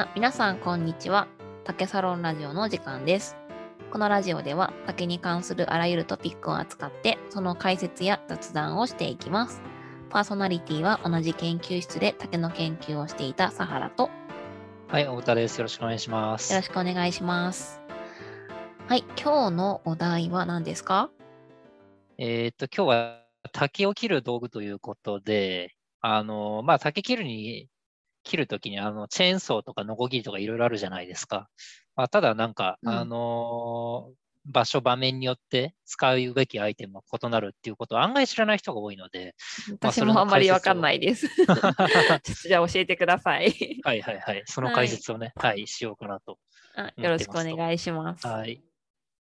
あ皆さんこんにちは。竹サロンラジオの時間です。このラジオでは竹に関するあらゆるトピックを扱ってその解説や雑談をしていきます。パーソナリティは同じ研究室で竹の研究をしていたサハラと。はい、太田です。よろしくお願いします。よろしくお願いします。はい今日のお題は何ですか？えーっと、今日は竹を切る道具ということで、あの、まあ、竹切るに、切るときに、あの、チェーンソーとかノコギリとかいろいろあるじゃないですか。まあ、ただ、なんか、うんあの場所、場面によって使うべきアイテムが異なるっていうことを案外知らない人が多いので、まあ私もあんまりわかんないです。じゃあ教えてください。はいはいはい、その解説をね、はい、しようかなとあよろしくお願いします。はい。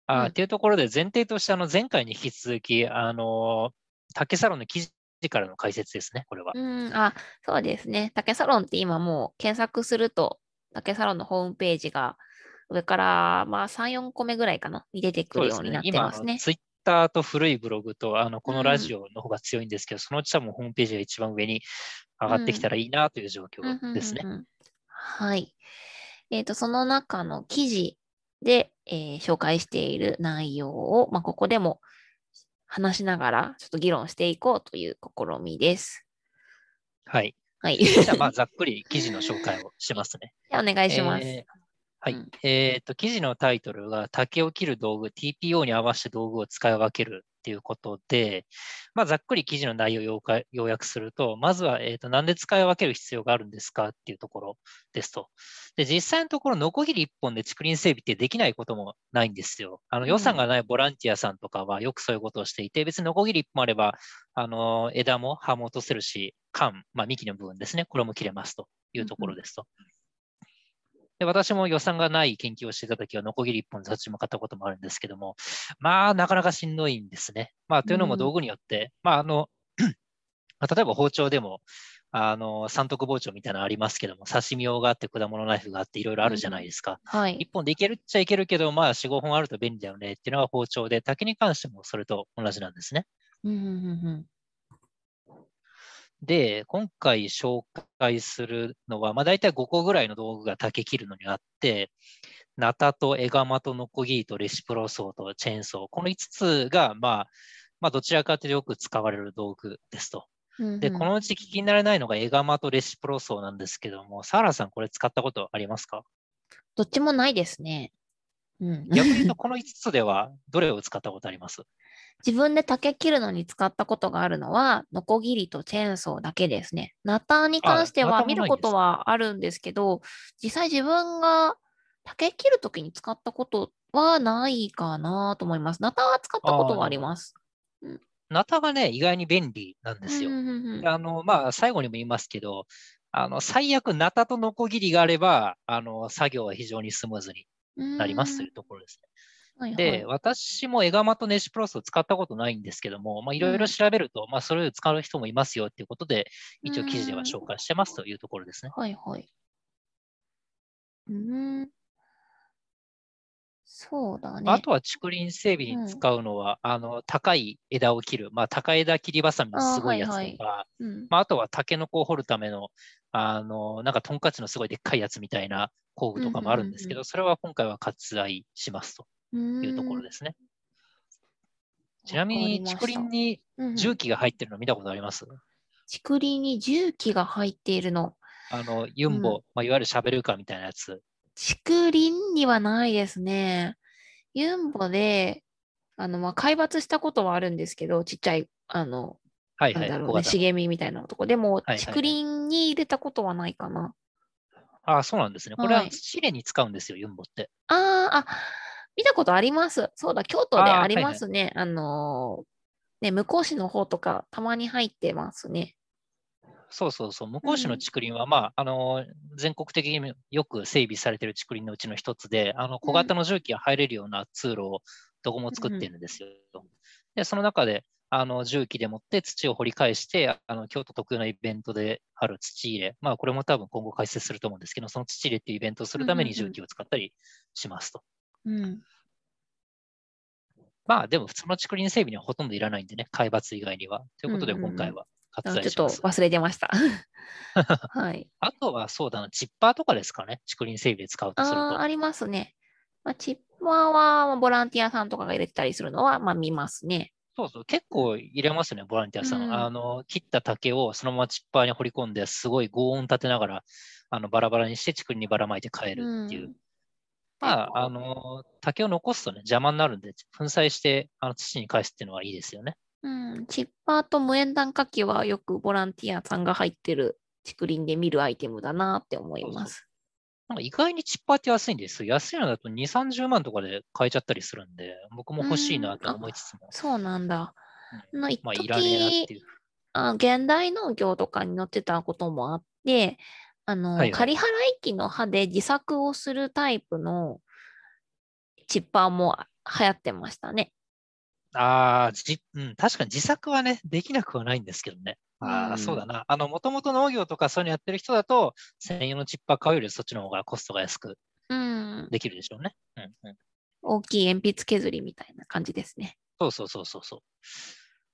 あうんっていうところで前提としてあの前回に引き続き、あの竹サロンの記事からの解説ですね、これは。うん、あ、そうですね。竹サロンって今もう検索すると、竹サロンのホームページが上からまあ3、4個目ぐらいかな、に出てくるようになって今、ますね。ツイッターと古いブログとあのこうんのラジオの方が強いんですけど、そのうち多分ホームページが一番上に上がってきたらいいなという状況ですねうん。うんうんうんはい。えっ、と、その中の記事で、えー紹介している内容を、まあ、ここでも話しながら、ちょっと議論していこうという試みです。はい。はい。じゃあ、まあ、ざっくり記事の紹介をしますね。じゃあお願いします。えーはい。うんえっと、記事のタイトルが竹を切る道具、TPO に合わせて道具を使い分けるっていうことで、まあ、ざっくり記事の内容を要約すると、まずは、えっと、なんで使い分ける必要があるんですかっていうところですと。で、実際のところ、ノコギリ1本で竹林整備ってできないこともないんですよ。あのうん予算がないボランティアさんとかはよくそういうことをしていて、別にノコギリ1本あれば、あの、枝も葉も落とせるし、幹、まあ、幹の部分ですね、これも切れますというところですと。で私も予算がない研究をしていたときは、ノコギリ1本雑誌も買ったこともあるんですけども、まあ、なかなかしんどいんですね。まあ、というのうんも道具によって、まあ、あの、まあ例えば包丁でも、あの、三徳包丁みたいなのありますけども、刺身用があって、果物ナイフがあって、いろいろあるじゃないですか。はい。一本でいけるっちゃいけるけど、まあ、4、5本あると便利だよねっていうのが包丁で、竹に関してもそれと同じなんですね。うんうんうんで、今回紹介するのは、まあ、大体5個ぐらいの道具が竹切るのにあって、ナタとエガマとノコギリとレシプロソーとチェーンソー、この5つが、まあ、まあ、どちらかというとよく使われる道具ですと。うんうん。で、このうち聞きになれないのがエガマとレシプロソーなんですけども、サーラさん、これ使ったことありますか？どっちもないですね。うん、逆に言うと、この5つでは、どれを使ったことあります？自分で竹切るのに使ったことがあるのは、ノコギリとチェーンソーだけですね。ナタに関しては見ることはあるんですけど、実際自分が竹切るときに使ったことはないかなと思います。ナタは使ったことはあります。ナタがね、意外に便利なんですよう。んうんうんうんあの、まあ、最後にも言いますけど、あの、最悪、ナタとノコギリがあれば、あの、作業は非常にスムーズになりますというところですね。はいはいで、私もエガマとネシプロスを使ったことないんですけども、まあ、いろいろ調べると、まあ、それを使う人もいますよっていうことで、一応記事では紹介してますというところですね。はいはい。うーん。そうだね。あとは竹林整備に使うのは、あの、高い枝を切る、まあ、高枝切りばさみのすごいやつとか、あーはい。うん。まあ、あとはタケノコを掘るための、あの、なんかトンカチのすごいでっかいやつみたいな工具とかもあるんですけうんうんうんど、それは今回は割愛しますというところですね。ちなみに、竹林にうんうん。重機が入ってるの見たことあります、竹林に重機が入っているの。あの、ユンボ、うん。まあ、いわゆるシャベルカーみたいなやつ。竹林にはないですね。ユンボで、あの、まあ、海抜したことはあるんですけど、ちっちゃい、あの、はいはい、なんだろうね、茂みみたいなとこ。でも、はいはい竹林に入れたことはないかな。ああ、そうなんですね。これははい土入れに使うんですよ、ユンボって。あーあ、見たことあります。そうだ、京都でありますね。あのーね、向こう市の方とか、たまに入ってますね。そうそうそう。向こう市の竹林は、まあ、あの、全国的によく整備されている竹林のうちの一つで、あの、小型の重機が入れるような通路をどこも作ってるんですよ。で、その中で、あの、重機でもって土を掘り返して、あの、京都特有のイベントである土入れ。まあ、これも多分今後解説すると思うんですけど、その土入れっていうイベントをするために重機を使ったりしますと。うん。まあ、でも、普通の竹林整備にはほとんどいらないんでね、海抜以外には。ということで、今回はちょっ。と忘れてました。はい。あとはそうだな、チッパーとかですかね。竹林整備で使うとすると。ああ、ありますね。まあ、チッパーはボランティアさんとかが入れてたりするのは、まあ見ますね。そうそう、結構入れますね、ボランティアさん。うんあの、切った竹をそのままチッパーに掘り込んで、すごい轟音立てながら、あの、バラバラにして竹林にばらまいて帰るっていう。うんまあ、あの、竹を残すとね、邪魔になるんで、粉砕して、あの、土に返すっていうのはいいですよね。うん、チッパーと無塩炭火器はよくボランティアさんが入ってる竹林で見るアイテムだなって思います。なんか意外にチッパーって安いんですよ。安いのだと2、30万とかで買えちゃったりするんで、僕も欲しいなと思いつつも、そうなんだ。うんの一まあ、いらねえなって時いう。あ現代農業とかに載ってたこともあって、あの、はいはい仮払い機の刃で自作をするタイプのチッパーも流行ってましたね。ああ、じ、うん、確かに自作はね、できなくはないんですけどね。ああ、うんそうだな。あの、もともと農業とかそういうのやってる人だと、専用のチッパー買うよりそっちの方がコストが安くうん。できるでしょうね。うんうん。大きい鉛筆削りみたいな感じですね。そうそうそうそうそ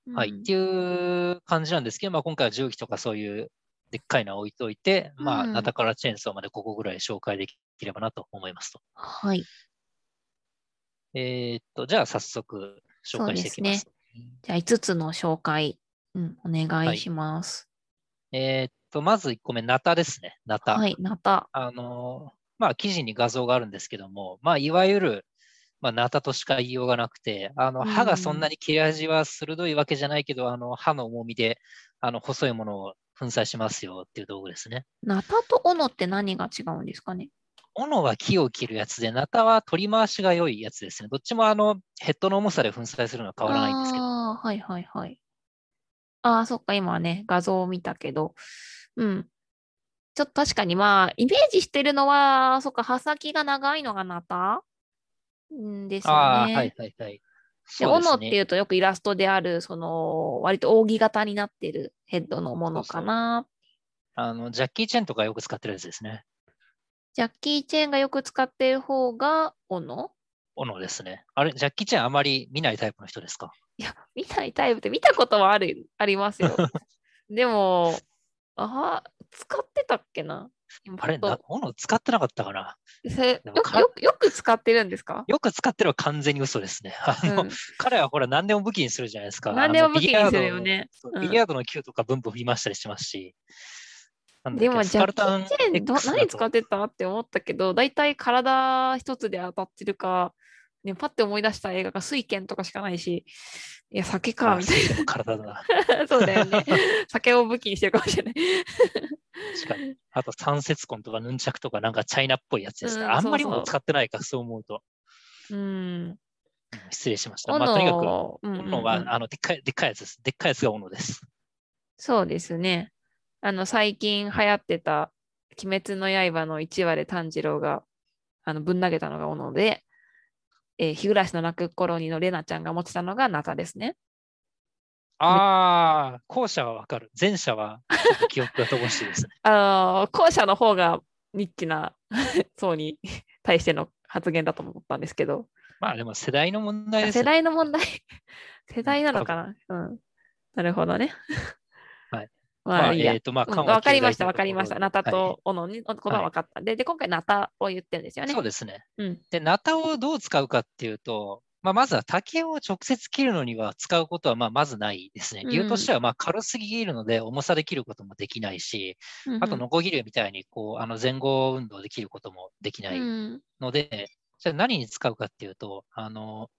う。はい。うんっていう感じなんですけど、まあ今回は重機とかそういうでっかいのは置いといて、まあ、うんナタからチェーンソーまでここぐらい紹介できればなと思いますと。はい。えーっと、じゃあ早速紹介していきます。じゃあ5つの紹介、うん、お願いします。えーっと、まず1個目、ナタですね。ナタ。はい、ナタ。あのーまあ、記事に画像があるんですけども、まあ、いわゆる、まあ、ナタとしか言いようがなくて、あの、うん刃がそんなに切れ味は鋭いわけじゃないけど、あの、刃の重みで、あの、細いものを粉砕しますよっていう道具ですね。ナタとオノって何が違うんですかね？斧は木を切るやつで、ナタは取り回しが良いやつですね。どっちもあの、ヘッドの重さで粉砕するのは変わらないんですけど。ああ、はいはいはい。ああ、そっか、今ね、画像を見たけど、うん。ちょっと確かにまあ、イメージしてるのは、そっか、刃先が長いのがナタ？んですよああ、ね。はいはいはい。で、ね斧っていうとよくイラストである、その、割と扇形になってるヘッドのものかな。あの、ジャッキー・チェンとかよく使ってるやつですね。ジャッキー・チェーンがよく使っている方が斧斧ですね。あれ、ジャッキー・チェンあまり見ないタイプの人ですか？いや、見ないタイプって見たことはある、ありますよ。でも、ああ、使ってたっけな？今あれ、な斧使ってなかったかな？よく使ってるんですか、よく使ってるは完全に嘘ですね。あの、うん、彼はほら何でも武器にするじゃないですか。何でも武器にするよね。うんビリヤードの球とかブンブン振り回したりしてますし。でも、スジャッキパルタンー・チン何使ってた？って思ったけど、大体体一つで当たってるか、ね、パッて思い出した映画が水拳とかしかないし、いや、酒か、あみたい水の体だな。な。そうだよね。酒を武器にしてるかもしれない。確かに。あと三節痕とかヌンチャクとかなんかチャイナっぽいやつですね。うんあんまりも使ってないか、そう思うと。うん。うん失礼しました。斧まあ、とにかく、うんうんうん斧は、あの、でっかい、でっかいやつです。でっかいやつが斧です。そうですね。あの、最近流行ってた、鬼滅の刃の1話で炭治郎が、あの、ぶん投げたのが斧で、えー日暮らしの泣く頃にのレナちゃんが持ってたのがナタですね。ああ、後者はわかる。前者は記憶が乏しいですね。あの後者の方がニッチな層に対しての発言だと思ったんですけど、まあでも世代の問題ですね。代の問題？世代なのかな？うん。なるほどね。はい。まあ、まあ、いいやえっ、。と、まあ、うん緩和わかりました、わかりました。とナタとオノのことは分かった。でで、今回ナタを言ってるんですよはいね。そうですね。うん。で、ナタをどう使うかっていうと、まあ、まずは竹を直接切るのには使うことはまあまずないですね。理由としてはまあ軽すぎるので重さで切ることもできないし、あとノコギリみたいにこうあの前後運動で切ることもできないうんので、じゃあ何に使うかっていうと、あの、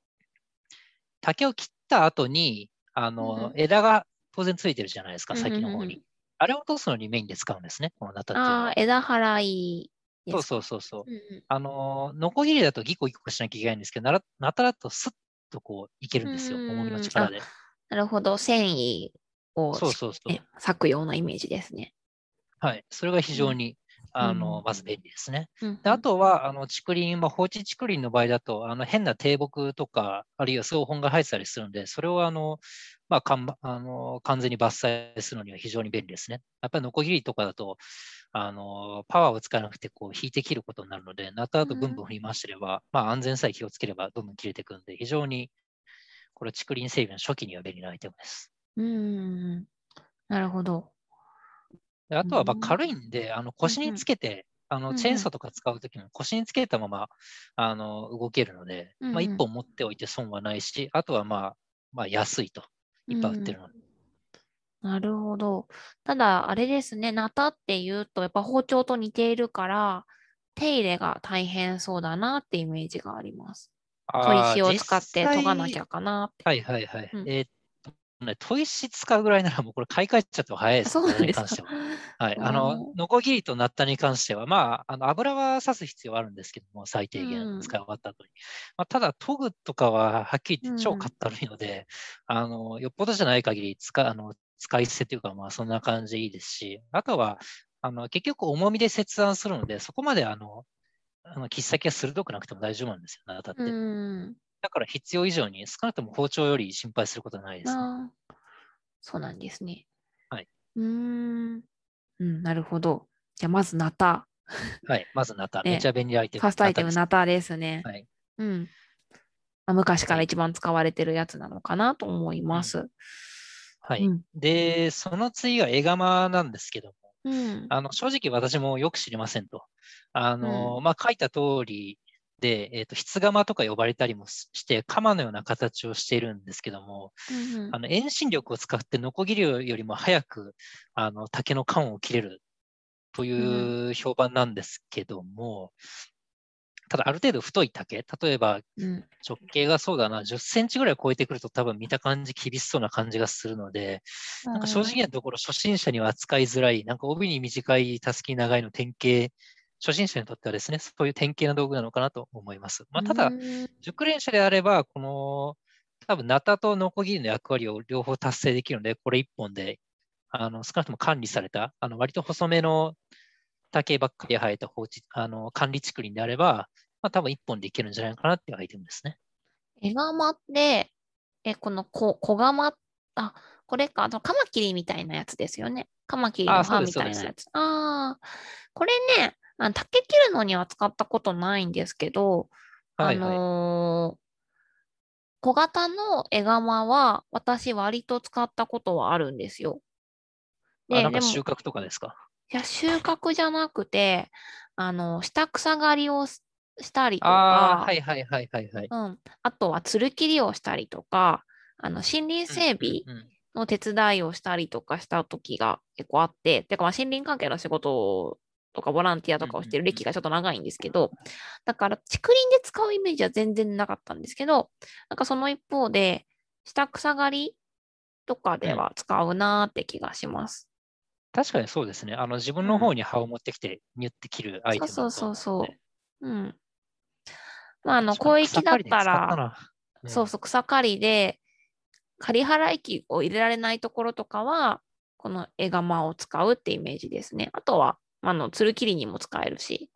竹を切った後に、あの、うん枝が当然ついてるじゃないですか、うん先の方に。あれを落とすのにメインで使うんですね、このナタっていうのはああ、。枝払いそうか？そうそうそう。うんうんあの、ノコギリだとギコギコしなきゃいけないんですけど、ならナタだとスッとこういけるんですよ、うん重みの力で。なるほど。繊維をそうそうそうえ。裂くようなイメージですね。はい。それが非常に、あの、うんまず便利ですね。うんであとは、あの、竹林、まあ、放置竹林の場合だと、あの、変な低木とか、あるいは草本が生えてたりするので、それを、あの、まあ、かんばあの完全に伐採するのには非常に便利ですね。やっぱりノコギリとかだと、あの、パワーを使わなくて、こう、引いて切ることになるので、ナタだとブンブン振り回してれば、まあ、安全さえ気をつければ、どんどん切れていくんで、非常に、これ、竹林整備の初期には便利なアイテムです。うん。ななるほど。であとはま軽いんで、あの腰につけて、あのチェーンソーとか使うときも腰につけたままあの動けるので、まあ、うんうん1本持っておいて損はないし、あとはまあ、まあ、安いと。いっぱい売ってるので。なるほど。ただ、あれですね、ナタっていうと、やっぱ包丁と似ているから、手入れが大変そうだなってイメージがあります。砥石を使って研がなきゃかなって。はいはいはい。うんえーっとね、砥石使うぐらいならもうこれ買い替えちゃった方が早いです。そうなんですかこれに関しては。はい。あのう、んノコギリとナッタに関しては、まあ、あの油は刺す必要はあるんですけども、最低うん限使い終わった後に。まあ、ただ、研ぐとかは、はっきり言ってうん超かったるいので、あの、よっぽどじゃない限り使、あの、使い捨てというか、まあ、そんな感じでいいですし、あとは、あの、結局重みで切断するので、そこまで、あの、あの切っ先が鋭くなくても大丈夫なんですよ、ナタって。うん。だから必要以上に少なくとも包丁より心配することはないです、ね。そうなんですね。はい。うーん。うん、なるほど。じゃあ、まずナタ。はい。まずナタ。ねめちゃ便利アイテム。ファーストアイテムナナタですね。タです。うん。まあ昔からはい一番使われてるやつなのかなと思います。はい。はい。うん。で、その次がエガマなんですけども、うん。あの正直私もよく知りませんと。あの、まあ、書いた通りで、えっ、と、筆釜とか呼ばれたりもしして、鎌のような形をしているんですけども、うんうん。あの遠心力を使ってノコギリよりも早くあの竹の缶を切れるという評判なんですけども、ただある程度太い竹、例えばうん。直径がそうだな、10センチぐらい超えてくると多分見た感じ厳しそうな感じがするので、なんか正直なところ初心者には扱いづらい、なんか帯に短い、たすき長いの典型、初心者にとってはですね、そういう典型な道具なのかなと思います。まあ、ただ、うん熟練者であれば、この、多分、ナタとノコギリの役割を両方達成できるので、これ一本で、あの、少なくとも管理された、あの、割と細めの竹ばっかり生えた放置、あの、管理竹林であれば、まあ、多分一本でいけるんじゃないかなっていうアイテムですね。エガマって、え、このこ小釜、あ、これか、あのカマキリみたいなやつですよね。カマキリの歯みたいなやつ。ああ、これね、あの竹切るのには使ったことないんですけど、はいはいあのー小型のエガマは私割と使ったことはあるんですよ。あ、なんか収穫とかですか？いや、収穫じゃなくて、あの、下草刈りをししたりとか、はいはいはいはいはい。うん、あとはつる切りをしたりとか、あの森林整備うんうんうんの手伝いをしたりとかした時が結構あって、てかまあ森林関係の仕事とかボランティアとかをしてる歴がちょっと長いんですけど、だから竹林で使うイメージは全然なかったんですけど、なんかその一方で、下草刈りとかでは使うなーって気がします。確かにそうですね。あの自分の方に刃を持ってきて、ニュって切るアイテムだとそうそうそうう。うん。まあ、あの、広域だったら、なうんそうそう、草刈りで、刈り払い機を入れられないところとかは、このエガマを使うってイメージですね。あとは、あの、つる切りにも使えるし。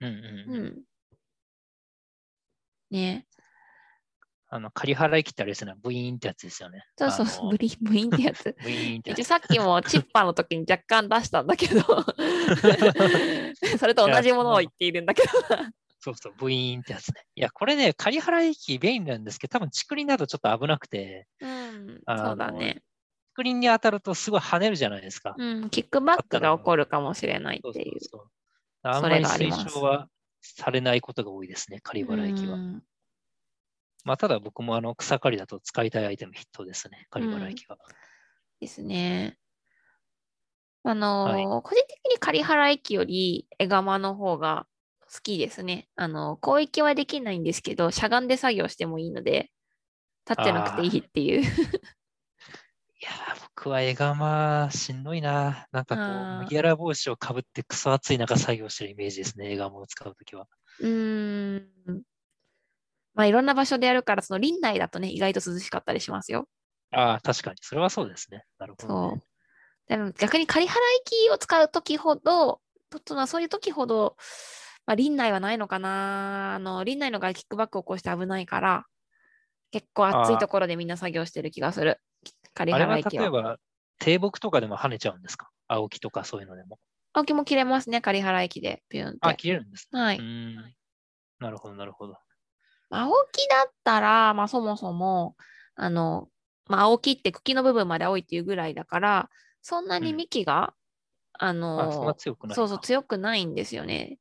うんうんううんん。ねあの、仮払い機ってあれですね、ブイーンってやつですよね。そうそうそう、ブリブインってやつ。ブイーンってやつ。さっきもチッパーの時に若干出したんだけど、それと同じものを言っているんだけど。そうそう、ブイーンってやつね。いや、これね、仮払い機便利なんですけど、多分竹林だとちょっと危なくて、うん、そうだね。竹林に当たるとすごい跳ねるじゃないですか。うん、キックバックが起こるかもしれないそうっていう。そうそう。あんそれまり推奨はされないことが多いですね、仮払い機は。うんまあ、ただ僕もあの草刈りだと使いたいアイテム筆頭ですね、仮払い機は。ですね。あのーはい個人的に仮払い機よりエガマの方が好きですね。あの、広域はできないんですけど、しゃがんで作業してもいいので、立ってなくていいっていう。いやー、僕はエガマしんどいな。なんかこう、麦わら帽子をかぶってクソ暑い中作業してるイメージですね、エガマを使うときは。うーん。まあ、いろんな場所でやるから、その林内だとね、意外と涼しかったりしますよ。ああ、確かに。それはそうですね。なるほど、そうね。。でも逆に仮払い機を使うときほど、ととそういうときほど、まあ、林内はないのかな。あの、林内のがキックバックを起こして危ないから、結構暑いところでみんな作業してる気がする。仮あれは。例えば、低木とかでも跳ねちゃうんですか？青木とかそういうのでも。青木も切れますね、仮払い機で。ピュンって。あ、切れるんですね。はい。なるほど、なるほど。青木だったら、まあそもそも、あの、まあ青木って茎の部分まで青いっていうぐらいだから、そんなにうん幹が、あのあ、そんな強くないか。そうそう、強くないんですよね。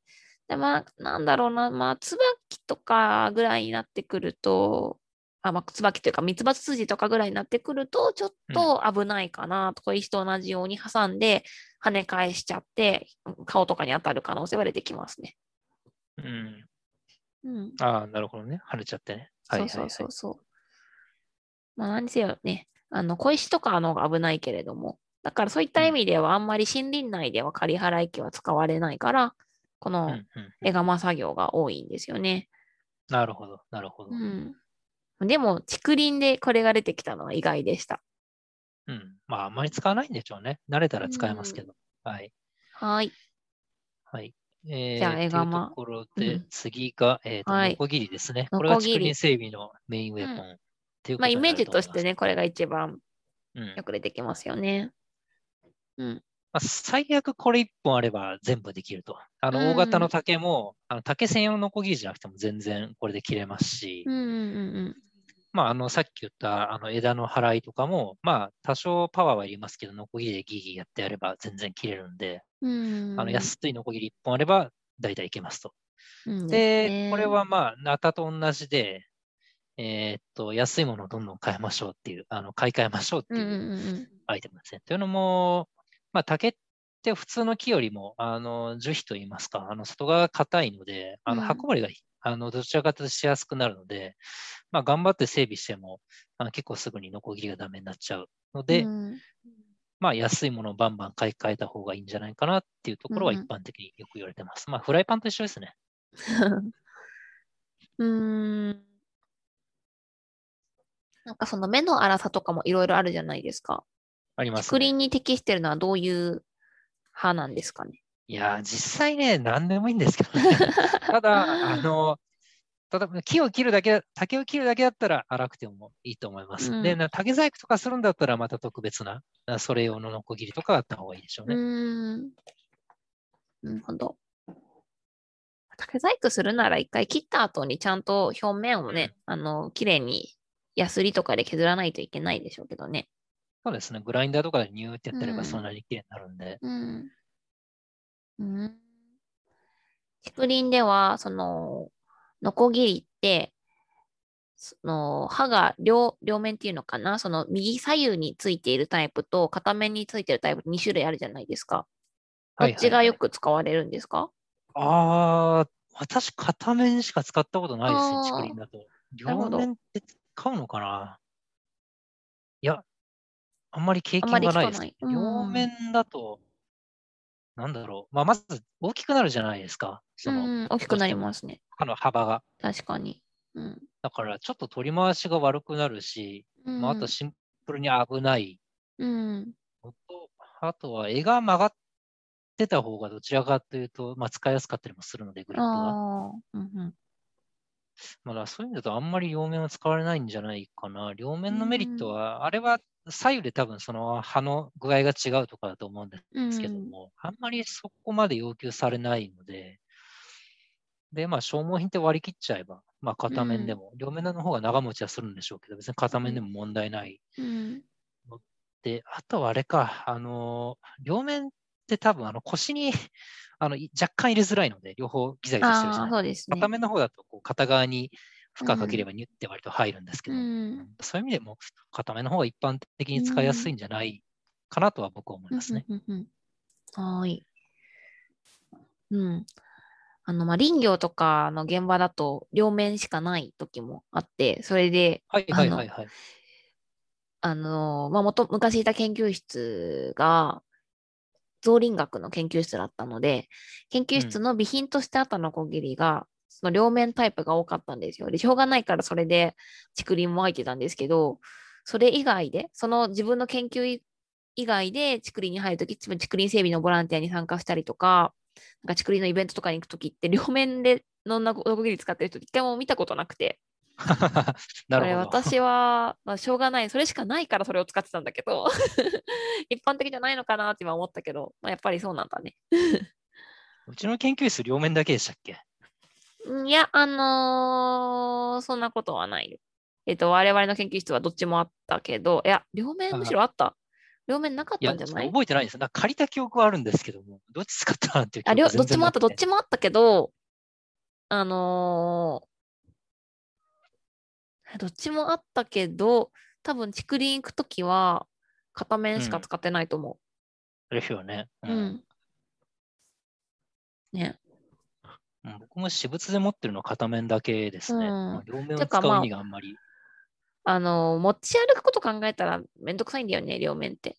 で、まあ、なんだろうな、まあ、椿とかぐらいになってくると、あ、まあ、椿というか、ミツバツ筋とかぐらいになってくると、ちょっと危ないかな、と小石と同じように挟んで、跳ね返しちゃって、顔とかに当たる可能性は出てきますね。うん。うん。ああ、なるほどね。跳ねちゃってね。はいはい、そはい。うそうそうそう。まあ、何にせよね、あの、小石とかの方が危ないけれども、だからそういった意味では、あんまり森林内では仮払い機は使われないから、このうんうんうん絵釜作業が多いんですよね。なるほど、なるほど。ううん。ん。でも、竹林でこれが出てきたのは意外でした。まあ、あんまり使わないんでしょうね。慣れたら使えますけど。はい。はい。はい。えー、じゃあっていう絵釜ところうで、ん次が、えっ、と、はいノコギリですね。ノコこれが竹林整備のメインウェポン。っていうまあ、イメージとしてね、これが一番うんよく出てきますよね。うん。まあ、最悪これ1本あれば全部できると。あの、うん大型の竹も、あの竹専用のノコギリじゃなくても全然これで切れますし、うんうんうんまあ、あの、さっき言ったあの枝の払いとかも、まあ、多少パワーはいりますけど、ノコギリでギーギーやってやれば全然切れるんで、うん。うん。あの安いノコギリ1本あれば大体いけますと。うんで、これはまあ、ナタと同じで、えーっと、安いものをどんどん買いましょうっていう、あの買い替えましょうってうんうんいううんアイテムですね。というのも、まあ、竹って普通の木よりも、あの、樹皮といいますか、あの、外側が硬いので、あの、うん運ばれが、あの、どちらかとしやすくなるので、まあ、頑張って整備しても、あの結構すぐにノコギリがダメになっちゃうので、うんまあ、安いものをバンバン買い替えた方がいいんじゃないかなっていうところはうん一般的によく言われてます。まあ、フライパンと一緒ですね。うーん。なんかその目の粗さとかもいろいろあるじゃないですか。あります、竹林ね。に適してるのはどういう派なんですかね？いやー、実際ね、何でもいいんですけどね。ただ、あの、例えば木を切るだけ、竹を切るだけだったら荒くてもいいと思います。うんで、な竹細工とかするんだったらまた特別な、あそれ用のノコギリとかあった方がいいでしょううね。ーん。なるほど。竹細工するなら一回切った後にちゃんと表面をね、あの、綺麗にヤスリとかで削らないといけないでしょうけどね。そうですね。グラインダーとかでニューってやってれうんばそんなに綺麗になるんで。うん。うん。竹林では、その、ノコギリって、その刃が両両面っていうのかな？その右左右についているタイプと片面についているタイプ2種類あるじゃないですか。どっちがよく使われるんですか、ああ、私片面しか使ったことないですね、竹林だと。両面って使うのかな？いや、あんまり経験がないです。うん両面だと、なんだろう。まあ、まず大きくなるじゃないですか。その、うん、大きくなりますね。刃の幅が。確かに。うん。だから、ちょっと取り回しが悪くなるし、うん、まあ、あとシンプルに危ないと、あとは絵が曲がってた方がどちらかというと、まあ、使いやすかったりもするので、グリップが。ああ。うんうん。まあ、そういう意味だとあんまり両面は使われないんじゃないかな。両面のメリットは、あれは左右で多分その刃の具合が違うとかだと思うんでうんすけども、あんまりそこまで要求されないので、で、まあ消耗品って割り切っちゃえば、まあ片面でも、両面の方が長持ちはするんでしょうけど、別に片面でも問題ない。うん。で、あとはあれか、あのー両面って多分あの腰に あのい若干入れづらいので、両方ギザギザしてるじゃないそうですね。片面の方だとこう片側に負荷かければニュッて割と入るんですけうど、ん。そういう意味でも片面の方が一般的に使いやすいんじゃないかなとは僕は思いますね。うんうんうんうんはーい。うん。あの、まあ、林業とかの現場だと両面しかない時もあって、それで、はいはいはいはい。あの、まあ、元、昔いた研究室が、造林学の研究室だったので、研究室の備品としてあったノコギリが、その両面タイプが多かったんですよ。で、しょうがないからそれで竹林も入ってたんですけど、それ以外で、その自分の研究い以外で竹林に入るとき、竹林整備のボランティアに参加したりとか、なんか竹林のイベントとかに行くときって、両面でのノコギリ使ってる人一回も見たことなくて、なるほど。私は、まあ、しょうがない。それしかないからそれを使ってたんだけど、一般的じゃないのかなって今思ったけど、まあ、やっぱりそうなんだね。うちの研究室両面だけでしたっけ？いや、あのーそんなことはないよ。えっと、我々の研究室はどっちもあったけど、いや、両面むしろあった。両面なかったんじゃない？覚えてないです。なんか借りた記憶はあるんですけども、どっち使ったかなっていう記あ、憶どっちもあった、どっちもあったけど、あのーどっちもあったけど、多分竹林行くときは片面しか使ってないと思ですよね。う。うん。ね。うん僕も私物で持ってるのは片面だけですね。うんまあ両面を使う意味があんまり。あのー持ち歩くこと考えたらめんどくさいんだよね、両面って。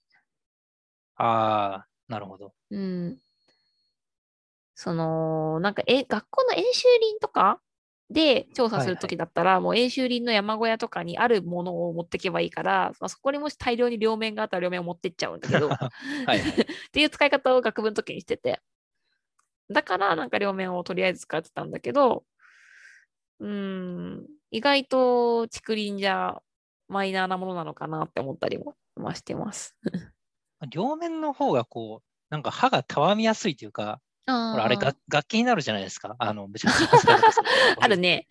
ああ、なるほど。うん。その、なんか、え、学校の演習林とかで調査するときだったら、もう演習林の山小屋とかにあるものを持ってけばいいから、まあ、そこにもし大量に両面があったら両面を持ってっちゃうんだけど、はいはい。っていう使い方を学部の時にしてて。だから、なんか両面をとりあえず使ってたんだけど、うーん、意外と竹林じゃマイナーなものなのかなって思ったりもまあしてます。両面の方がこう、なんか歯がたわみやすいというか、ああれーが楽器になるじゃないですか。あの、めちゃくちゃある。ね。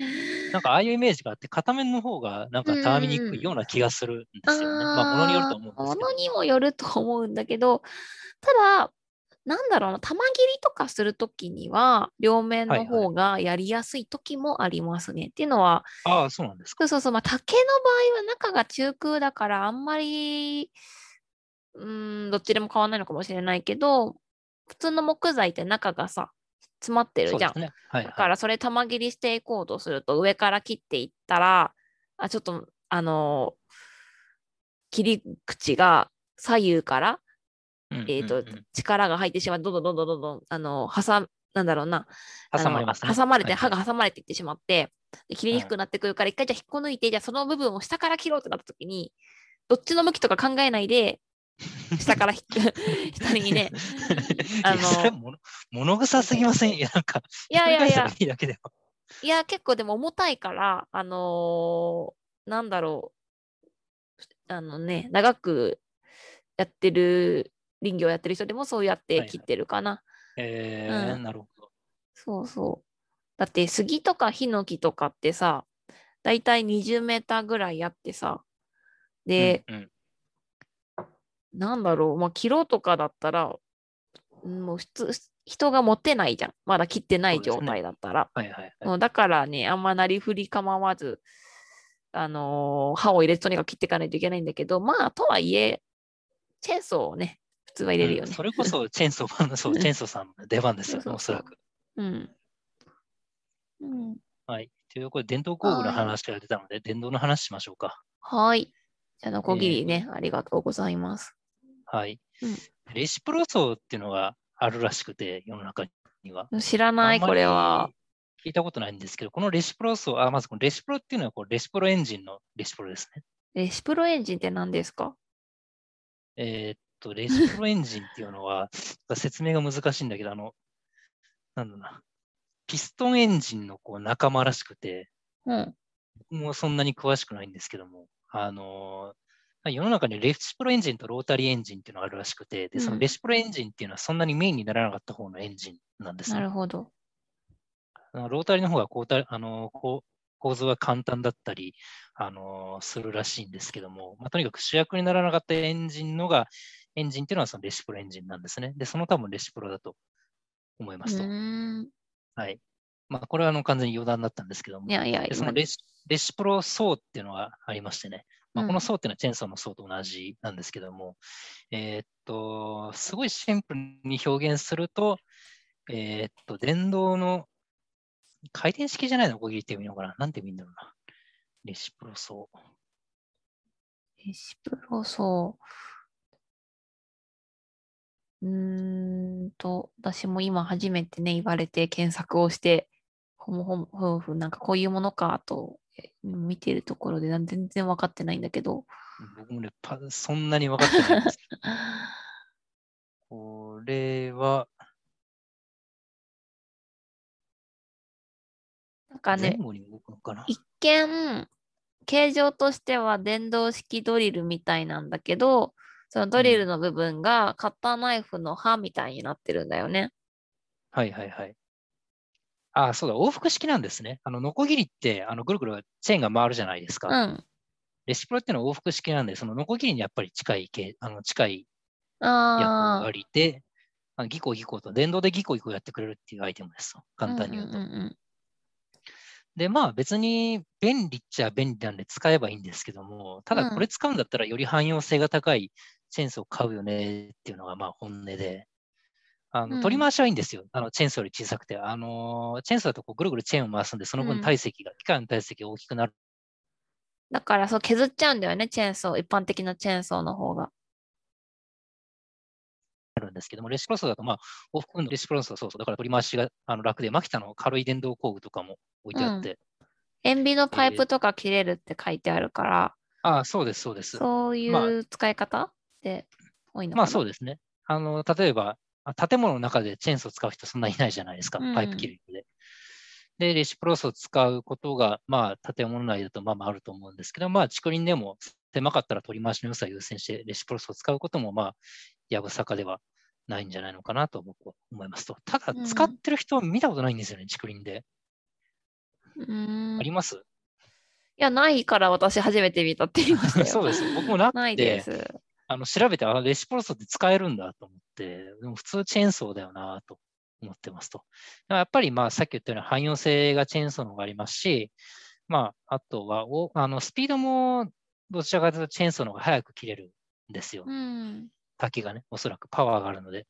なんかああいうイメージがあって、片面の方がなんかたわみにくいような気がするんですよね。まあ、ものによると思うんですけどもの。にもよると思うんだけど、ただ、なんだろうな、玉切りとかするときには、両面の方がやりやすいときもありますね。っていうのは、ああ、そうなんですか。そうそうそう、まあ、竹の場合は中が中空だから、あんまり、うーん、どっちでも変わらないのかもしれないけど、普通の木材って中がさ、詰まってるじゃん。ね。はい、だはい。からそれ玉切りしていこうとすると上から切っていったらあちょっとあのー切り口が左右から、うんえーと力が入ってしまってどんどんどんどんどんどんあのー挟んなんだろうな挟まれますね。挟まれて、はいはい。刃が挟まれていってしまってで切りにくくなってくるから一回じゃあ引っこ抜いてじゃあその部分を下から切ろうってなった時にどっちの向きとか考えないで 下から引く 下にねあの物臭すぎません？いや、なんか、いやいやいや。いいだけでも。いや、結構でも重たいから、あのーなんだろう、あのね、長くやってる、林業やってる人でもそうやっはいはいて切ってるかな。えーうんなるほど。そうそう。だって杉とかヒノキとかってさ、だいたい20メーターぐらいあってさ、で、うんうんなんだろう、まあ、キロとかだったら、うんもう普通、人が持てないじゃん。まだ切ってない状態だったら。はいはいはい。だからね、あんまなりふり構わず、あのー刃を入れてとにかく切っていかないといけないんだけど、まあ、とはいえ、チェーンソーをね、普通は入れるよね。うんそれこそチェーンソーマンの、そう、チェーンソーさんの出番ですよ、おそらく。うん。うん。はい。ということで、電動工具の話が出たので、電動の話しましょうか。はい。じゃあ、ノコギリね、ありがとうございます。はい。うんレシプロソーっていうのがあるらしくて、世の中には。知らない、これは。聞いたことないんですけど、このレシプロソー、あ、まずこのレシプロっていうのはこうレシプロエンジンのレシプロですね。レシプロエンジンって何ですか？えーっと、レシプロエンジンっていうのは、説明が難しいんだけど、あの、なんだな、ピストンエンジンのこう仲間らしくて、うん。僕もそんなに詳しくないんですけども、あのー世の中にレシプロエンジンとロータリーエンジンっていうのがあるらしくて、で、そのうんレシプロエンジンっていうのはそんなにメインにならなかった方のエンジンなんですねなる。ほど。ロータリーの方がこうたあのこう構造が簡単だったり、あのするらしいんですけども、まあ、とにかく主役にならなかったエンジンのが、エンジンっていうのはそのレシプロエンジンなんですね。で、その多分レシプロだと思いますと。はい。まあ、これはあの完全に余談だったんですけどもい、やいや、でその今レシレシプロソーっていうのがありましてね、まあ、うんこのソーっていうのはチェーンソーのソーと同じなんですけども、えーっと、すごいシンプルに表現すると、えーっと、電動の回転式じゃないの？こぎっていうのかななんて言うんだろうな。レシプロソー。レシプロそう。んと、私も今初めてね、言われて検索をして、ほもほもふんふん、なんかこういうものかとえ見てるところで全然分かってないんだけど、僕もね、パそんなに分かってないんですこれは、なんかね、かな？一見、形状としては電動式ドリルみたいなんだけど、そのドリルの部分がカッターナイフの刃みたいになってるんだよね。はいはいはい。ああ、そうだ、往復式なんですね。あの、ノコギリって、あの、ぐるぐるチェーンが回るじゃないですか。うん。レシプロっていうのは往復式なんで、そのノコギリにやっぱり近い系、あの近い役。割で、あのギコギコと、電動でギコギコやってくれるっていうアイテムですと。簡単に言うと。んんんで、まあ別に便利っちゃ便利なんで使えばいいんですけども、ただこれ使うんだったらより汎用性が高いチェーンソーを買うよねっていうのがまあ本音で、あうんの取り回しはいいんですよ。あのチェーンソーより小さくて。あのチェーンソーだとこうぐるぐるチェーンを回すんで、そのうん分体積が、機械の体積が大きくなる。だからそう削っちゃうんだよね、チェーンソー。一般的なチェーンソーの方が。んですけども、レシプロソーだと、まあ、往復運動、レシプロソー、そうそう、だから取り回しがあの楽で、マキタの軽い電動工具とかも置いてあって、塩ビのパイプとか切れるって書いてあるから、ああ、そうです、そうです。そういまあう使い方？って多いのかなまあそうですね。あの、例えば、あ建物の中でチェーンソーを使う人そんなにいないじゃないですか、うんパイプ切る人で。で、レシプロソーを使うことが、まあ、建物内だとまあまああると思うんですけど、まあ、竹林でも狭かったら取り回しの良さを優先して、レシプロソーを使うことも、まあ、やぶさかではないんじゃないのかなと僕は思いますと。ただう、ん使ってる人は見たことないんですよね、竹林で。あります？や、ないから私初めて見たって言いましたよ。そうです。僕もなくて、ないです。あの調べて、あ、レシプロソって使えるんだと思って、でも普通チェーンソーだよなと思ってますと。やっぱりまあさっき言ったように汎用性がチェーンソーの方がありますし、まああとはおあのスピードもどちらかというとチェーンソーの方が早く切れるんですよ。うん。滝がね、おそらくパワーがあるので。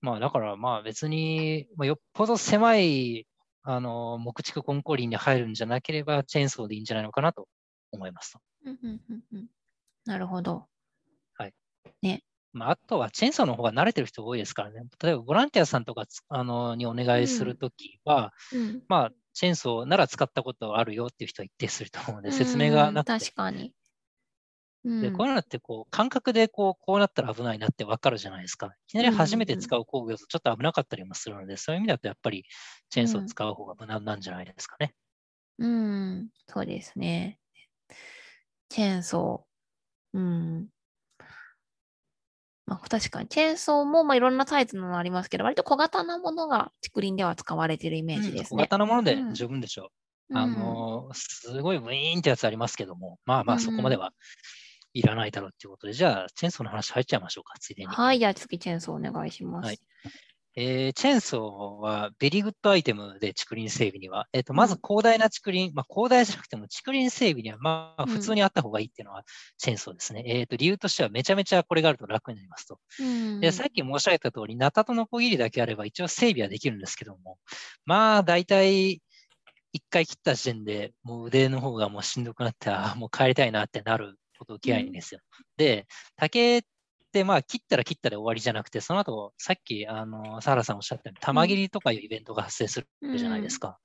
まあだからまあ別に、まあ、よっぽど狭いあの木築コンコリに入るんじゃなければチェーンソーでいいんじゃないのかなと思いますと。うんうんうんうんなるほど。まあ、あとはチェーンソーの方が慣れてる人多いですからね。例えばボランティアさんとかつあのにお願いするときは、うん。まあ、チェーンソーなら使ったことあるよっていう人は一定すると思うので、説明がなくうんて。確かに。うんでこういうのってこう感覚でこうこうなったら危ないなって分かるじゃないですか。いきなり初めて使う工具だとちょっと危なかったりもするので、そういう意味だとやっぱりチェーンソーを使う方が無難なんじゃないですかね。うん、そうですね。チェーンソー。うん。まあ、確かに、チェーンソーもまあいろんなサイズのありますけど、割と小型なものが竹林では使われているイメージです小ね。型なものでうん十分でしょう。うんあの、すごいウィーンってやつありますけども、まあまあうんそこまではいらないだろうっていうことで、じゃあ、チェーンソーの話入っちゃいましょうか、ついでに。はい、じゃあ次チェーンソーお願いします。はいえーチェーンソーはベリーグッドアイテムで竹林整備には、えっとまず広大な竹林、まあ、広大じゃなくても竹林整備にはまあうん普通にあった方がいいっていうのはチェーンソーですね。えっと理由としてはめちゃめちゃこれがあると楽になりますと。うんでさっき申し上げた通り、ナタとノコギリだけあれば一応整備はできるんですけども、まあ大体一回切った時点でもう腕の方がもうしんどくなって、あーもう帰りたいなってなること起きないんですよ。で、竹ってまあ切ったら切ったで終わりじゃなくて、その後さっきあのサハラさんおっしゃったように玉切りとかいうイベントが発生するじゃないですか。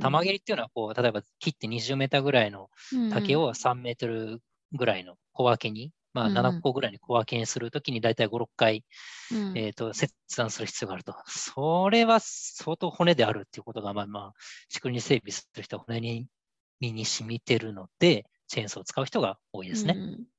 玉切りっていうのはこう、例えば切って20メーターぐらいの竹うん。を3メートルぐらいの小分けに、まあうんうん。7個ぐらいに小分けにするときに大体5、6回うん。えー、と切断する必要があると。それは相当骨であるっていうことが、まあまあ、竹林整備する人は骨に身に染みてるので、チェーンソーを使う人が多いですね。うん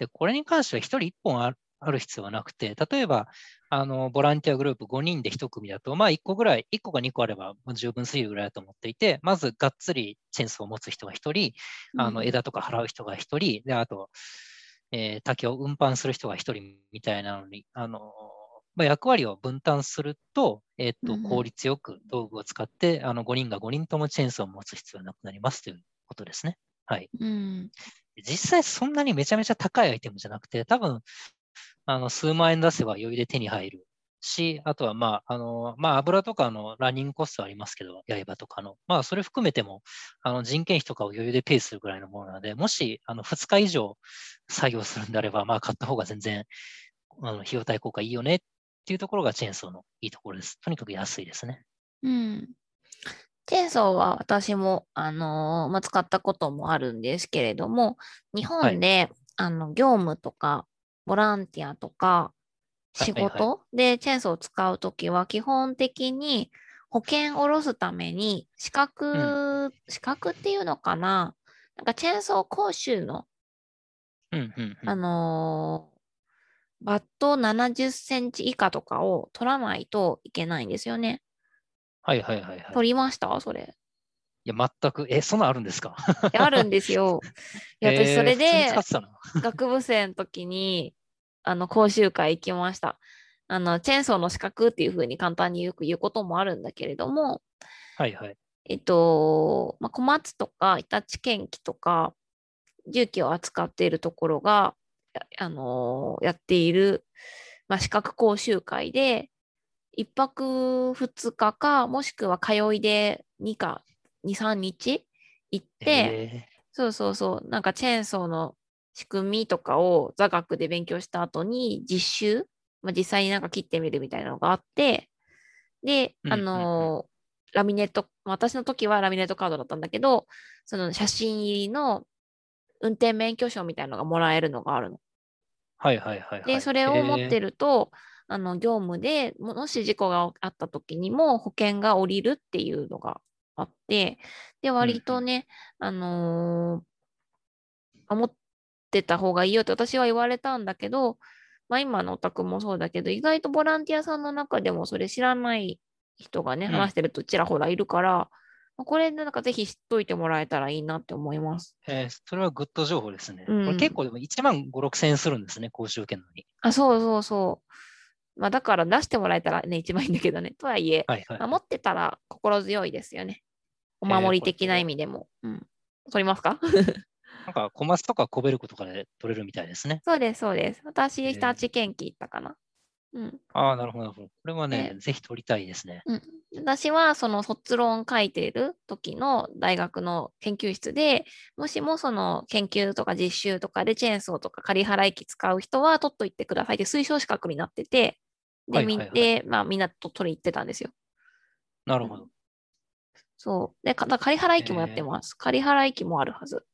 で、これに関しては1人1本あるある必要はなくて、例えば、あの、ボランティアグループ5人で1組だと、まあ1個ぐらい、1個か2個あればまあ十分すぎるぐらいだと思っていて、まずがっつりチェーンソーを持つ人が1人、あの、枝とか払う人が1人、で、あと、えー竹を運搬する人が1人みたいなのに、あの、まあ、役割を分担すると、えっと、うんうん効率よく道具を使って、あの、5人が5人ともチェーンソーを持つ必要はなくなりますということですね。はい。うん実際そんなにめちゃめちゃ高いアイテムじゃなくて、多分、あの、数万円出せば余裕で手に入るし、あとはまあ、あの、まあ、油とかのランニングコストありますけど、刃とかの。まあ、それ含めても、あの、人件費とかを余裕でペイするぐらいのものなので、もし、あの、2日以上作業するんであれば、まあ、買った方が全然、あの、費用対効果いいよねっていうところがチェーンソーのいいところです。とにかく安いですね。うん。チェーンソーは私も、あのーまあ、使ったこともあるんですけれども、日本で、あの業務とかボランティアとか仕はいはい事でチェーンソーを使うときは基本的に保険を下ろすために資格、資格っていうのかな？なんかチェーンソー講習の、うん、うん、うん。あのーバット70センチ以下とかを取らないといけないんですよね。はいはいはいはい。取りました？それ。いや、全く、え、そんなんあるんですか？あるんですよ。いや、私それで。学部生の時にあの講習会行きました。あの、チェーンソーの資格っていうふうに簡単によく言うこともあるんだけれども、はいはい。えっと、まあ、小松とか日立建機とか重機を扱っているところが、やあのーやっている、まあ、資格講習会で、1泊2日か、もしくは通いで2か2、3日行って、えそうそうそう、なんかチェーンソーの仕組みとかを座学で勉強した後に実習、まあ、実際になんか切ってみるみたいなのがあって、で、あのーラミネット、私の時はラミネットカードだったんだけど、その写真入りの運転免許証みたいなのがもらえるのがあるの。はいはいはい、はい。で、それを持ってる。ると、あの業務でももし事故があった時にも保険が下りるっていうのがあって、で、割とね、あのー持ってた方がいいよって私は言われたんだけど、まあ今のお宅もそうだけど、意外とボランティアさんの中でもそれ知らない人がね、うん話してるとちらほらいるから、まあこれなんかぜひ知っといてもらえたらいいなって思います。えーそれはグッド情報ですね。うんこれ結構でも1万5、6千円するんですね、講習受けるのに。あ、そうそうそう。まあだから出してもらえたらね、一番いいんだけどね。とはいえ、はいはい。まあ、持ってたら心強いですよね。お守り的な意味でも。うん。取りますか？なんか、小松とかコベルコとかで取れるみたいですね。そうです、そうです。私、え日立研究行ったかな。うん。ああ、なるほど、なるほど。これはね、えぜひ取りたいですね。うん、私はその卒論書いている時の大学の研究室でもしもその研究とか実習とかでチェーンソーとか仮払い機使う人は取っといてくださいって推奨資格になっててで,みん、はいはいはいでまあ、みんなと取り行ってたんですよ。なるほど。そう。で、かだから仮払い機もやってます。仮払い機もあるはず。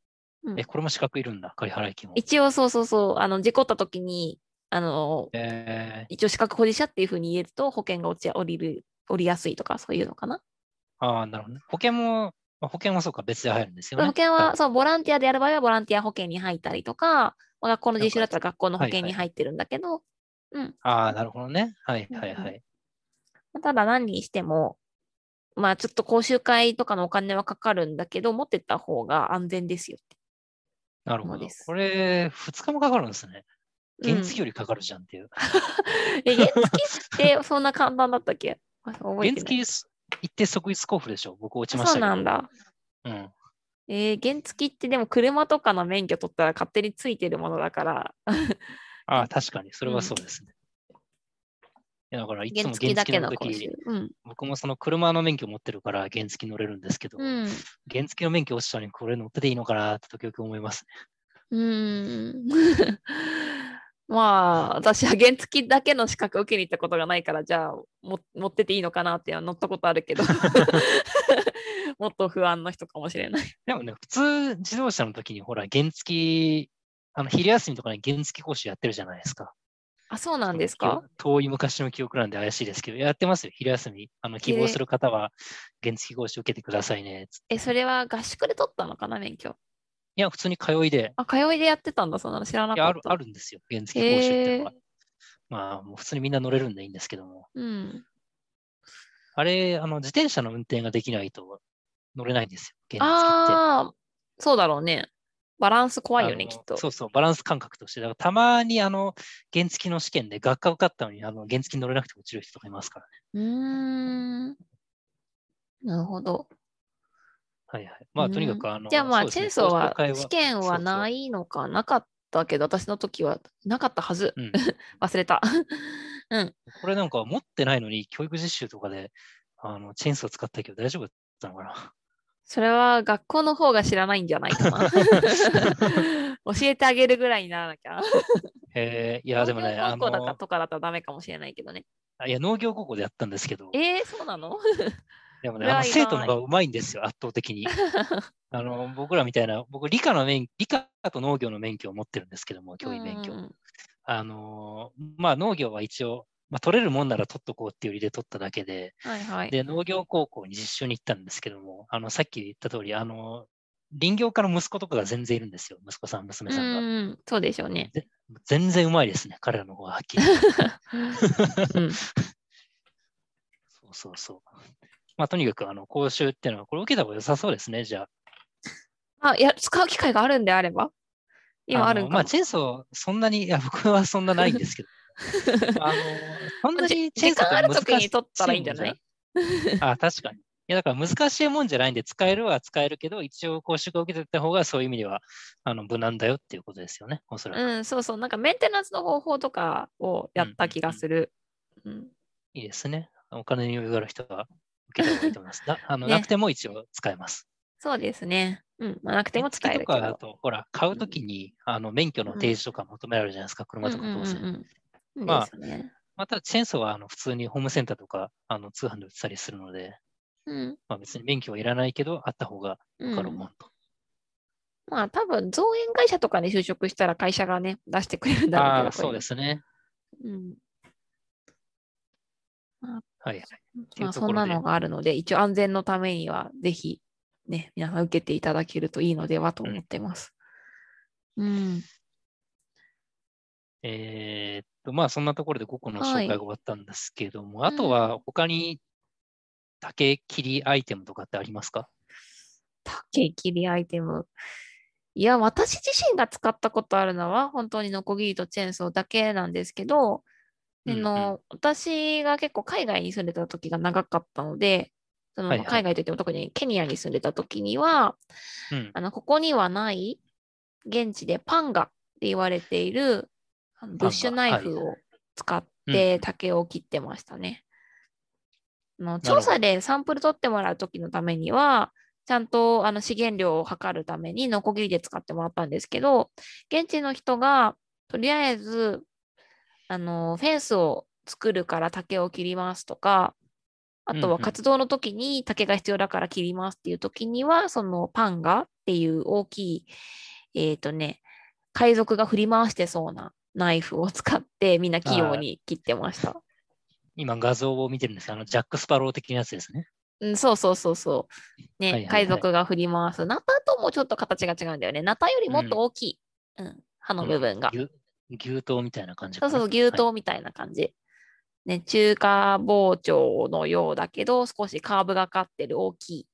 うんえ、これも資格いるんだ、仮払い金も。一応そうそうそう、あの事故った時に、あのえー、一応資格保持者っていうふうに言えると保険が落ち降りる、降りやすいとかそういうのかな？ああ、なるほどね。保険も、まあ、保険はそうか、別で入るんですよね。保険は、いそう、ボランティアでやる場合はボランティア保険に入ったりとか、まあ学校の実習だったら学校の保険に入ってるんだけど、ああ、なるほどね。はいはいうんうんはい。まあただ何にしても、まあちょっと講習会とかのお金はかかるんだけど、持ってった方が安全ですよって。なるほど。これ、2日もかかるんですね。うん原付よりかかるじゃんっていう。え、原付ってそんな簡単だったっけ？原。付行って即日交付でしょ？僕落ちましたけど。なんだ。うん。えー原付ってでも車とかの免許取ったら勝手についてるものだから、ああ、確かに、それはそうですね。いやだから、いつ原も原付の時。うん。僕もその車の免許持ってるから原付乗れるんですけど、うん。原付の免許落ちたのにこれ乗ってていいのかなって時々思いますね。うーん。まあ、私は原付だけの資格を受けに行ったことがないから、じゃあも持ってていいのかなって乗ったことあるけど、もっと不安の人かもしれない。でもね、普通自動車の時にほら、原付、あの昼休みとかに原付講習やってるじゃないですか。あ、そうなんですか？遠い昔の記憶なんで怪しいですけど、やってますよ、昼休み。あの希望する方は原付講習受けてくださいね。つってえ、それは合宿で取ったのかな、免許？いや、普通に通いで、あ、通いでやってたんだ、そんなの知らないかやあるった。あるんですよ、原付講習っていうのは。まあ、もう普通にみんな乗れるんでいいんですけども。うん。あれ、あの自転車の運転ができないと乗れないんですよ、原付って。ああ、そうだろうね。バランス怖いよね、きっと。そうそう、バランス感覚として。だからたまにあの原付の試験で学科受かったのにあの原付に乗れなくて落ちる人とかいますからね。うーん。なるほど。はいはい。まあ、とにかうんくあの、じゃあまあ、チェーンソーは試験はないのかなかったけど、私の時はなかったはず。うん 忘れた。うん。これなんか持ってないのに教育実習とかであのチェーンソー使ったけど大丈夫だったのかなそれは学校の方が知らないんじゃないかな。教えてあげるぐらいにならなきゃ。えーいや、でもね、あ農業高校とかだったらダメかもしれないけどね。あいや農業高校でやったんですけど、えー、そうなの？でもね、あの生徒の方がうまいんですよ、圧倒的に。あの僕らみたいな、僕、理科の免理科と農業の免許を持ってるんですけども、教員免許。うんあのまあ、農業は一応、まあ、取れるもんなら取っとこうっていう理で取っただけで、はいはい。で、農業高校に実習に行ったんですけども、あの、さっき言った通り、あの、林業家の息子とかが全然いるんですよ、息子さん、娘うさんが。ん、そうでしょうね。全然うまいですね、彼らの方がはっきり。うん、そうそうそう。まあ、とにかく、あの、講習っていうのは、これ受けた方が良さそうですね、じゃあ。あ、いや、使う機会があるんであれば今あるんかまあ、チェーンソー、そんなに、いや、僕はそんなないんですけど。あの、そんなにチェーンソーって難しい時に取ったらいいんじゃない？あ、確かに。いや、だから難しいもんじゃないんで、使えるは使えるけど、一応講習が受けてた方がそういう意味では、あの、無難だよっていうことですよね、おそらく。うん、そうそう。なんかメンテナンスの方法とかをやった気がする。うんいいですね。お金に余裕がある人は受けた方がいいと思います。な あのねなくても一応使えます。そうですね。うん。まあ、なくても使えるけど。原付とかだと、ほら、買うときに、あの免許の提示とか求められるじゃないですか、車とか当然。うんうんうんうんまあですね。また、チェーンソーはあの普通にホームセンターとかあの通販で売ってたりするので、うん。まあ、別に免許はいらないけど、あった方がうわかるもん、んと。まあ、多分造園会社とかに就職したら会社がね、出してくれるんだろうけど。ああ、そうですね。こうん。はい。まあ、そんなのがあるので、一応安全のためには、ぜひ、ね、皆さん受けていただけるといいのではと思ってます。うん。えーっと、まあ、そんなところで5個の紹はい介が終わったんですけども、あとは他に竹切りアイテムとかってありますか？竹切りアイテム。いや、私自身が使ったことあるのは、本当にノコギリとチェーンソーだけなんですけど、うんうん。あの私が結構海外に住んでた時が長かったので、そのはいはい。海外といっても特にケニアに住んでた時には、うん。あのここにはない現地でパンガって言われているブッシュナイフを使って竹を切ってましたね。あのほど。調査でサンプル取ってもらう時のためには、ちゃんとあの資源量を測るためにノコギリで使ってもらったんですけど、現地の人がとりあえずあのフェンスを作るから竹を切りますとか、あとうんうんは活動の時に竹が必要だから切りますっていう時には、そのパンガっていう大きい、えっ、とね、海賊が振り回してそうなナイフを使ってみんな器用に切ってました。今画像を見てるんですが、あのジャック・スパロー的なやつですね。うん、そうそうそうそう。ね、はいはいはい海賊が振り回す。ナタともちょっと形が違うんだよね。ナタよりもっと大きい。うん、刃の部分が。牛牛刀みたいな感じ。そうそう、牛刀みたいな感じ。ね、中華包丁のようだけど、少しカーブがかってる大きい、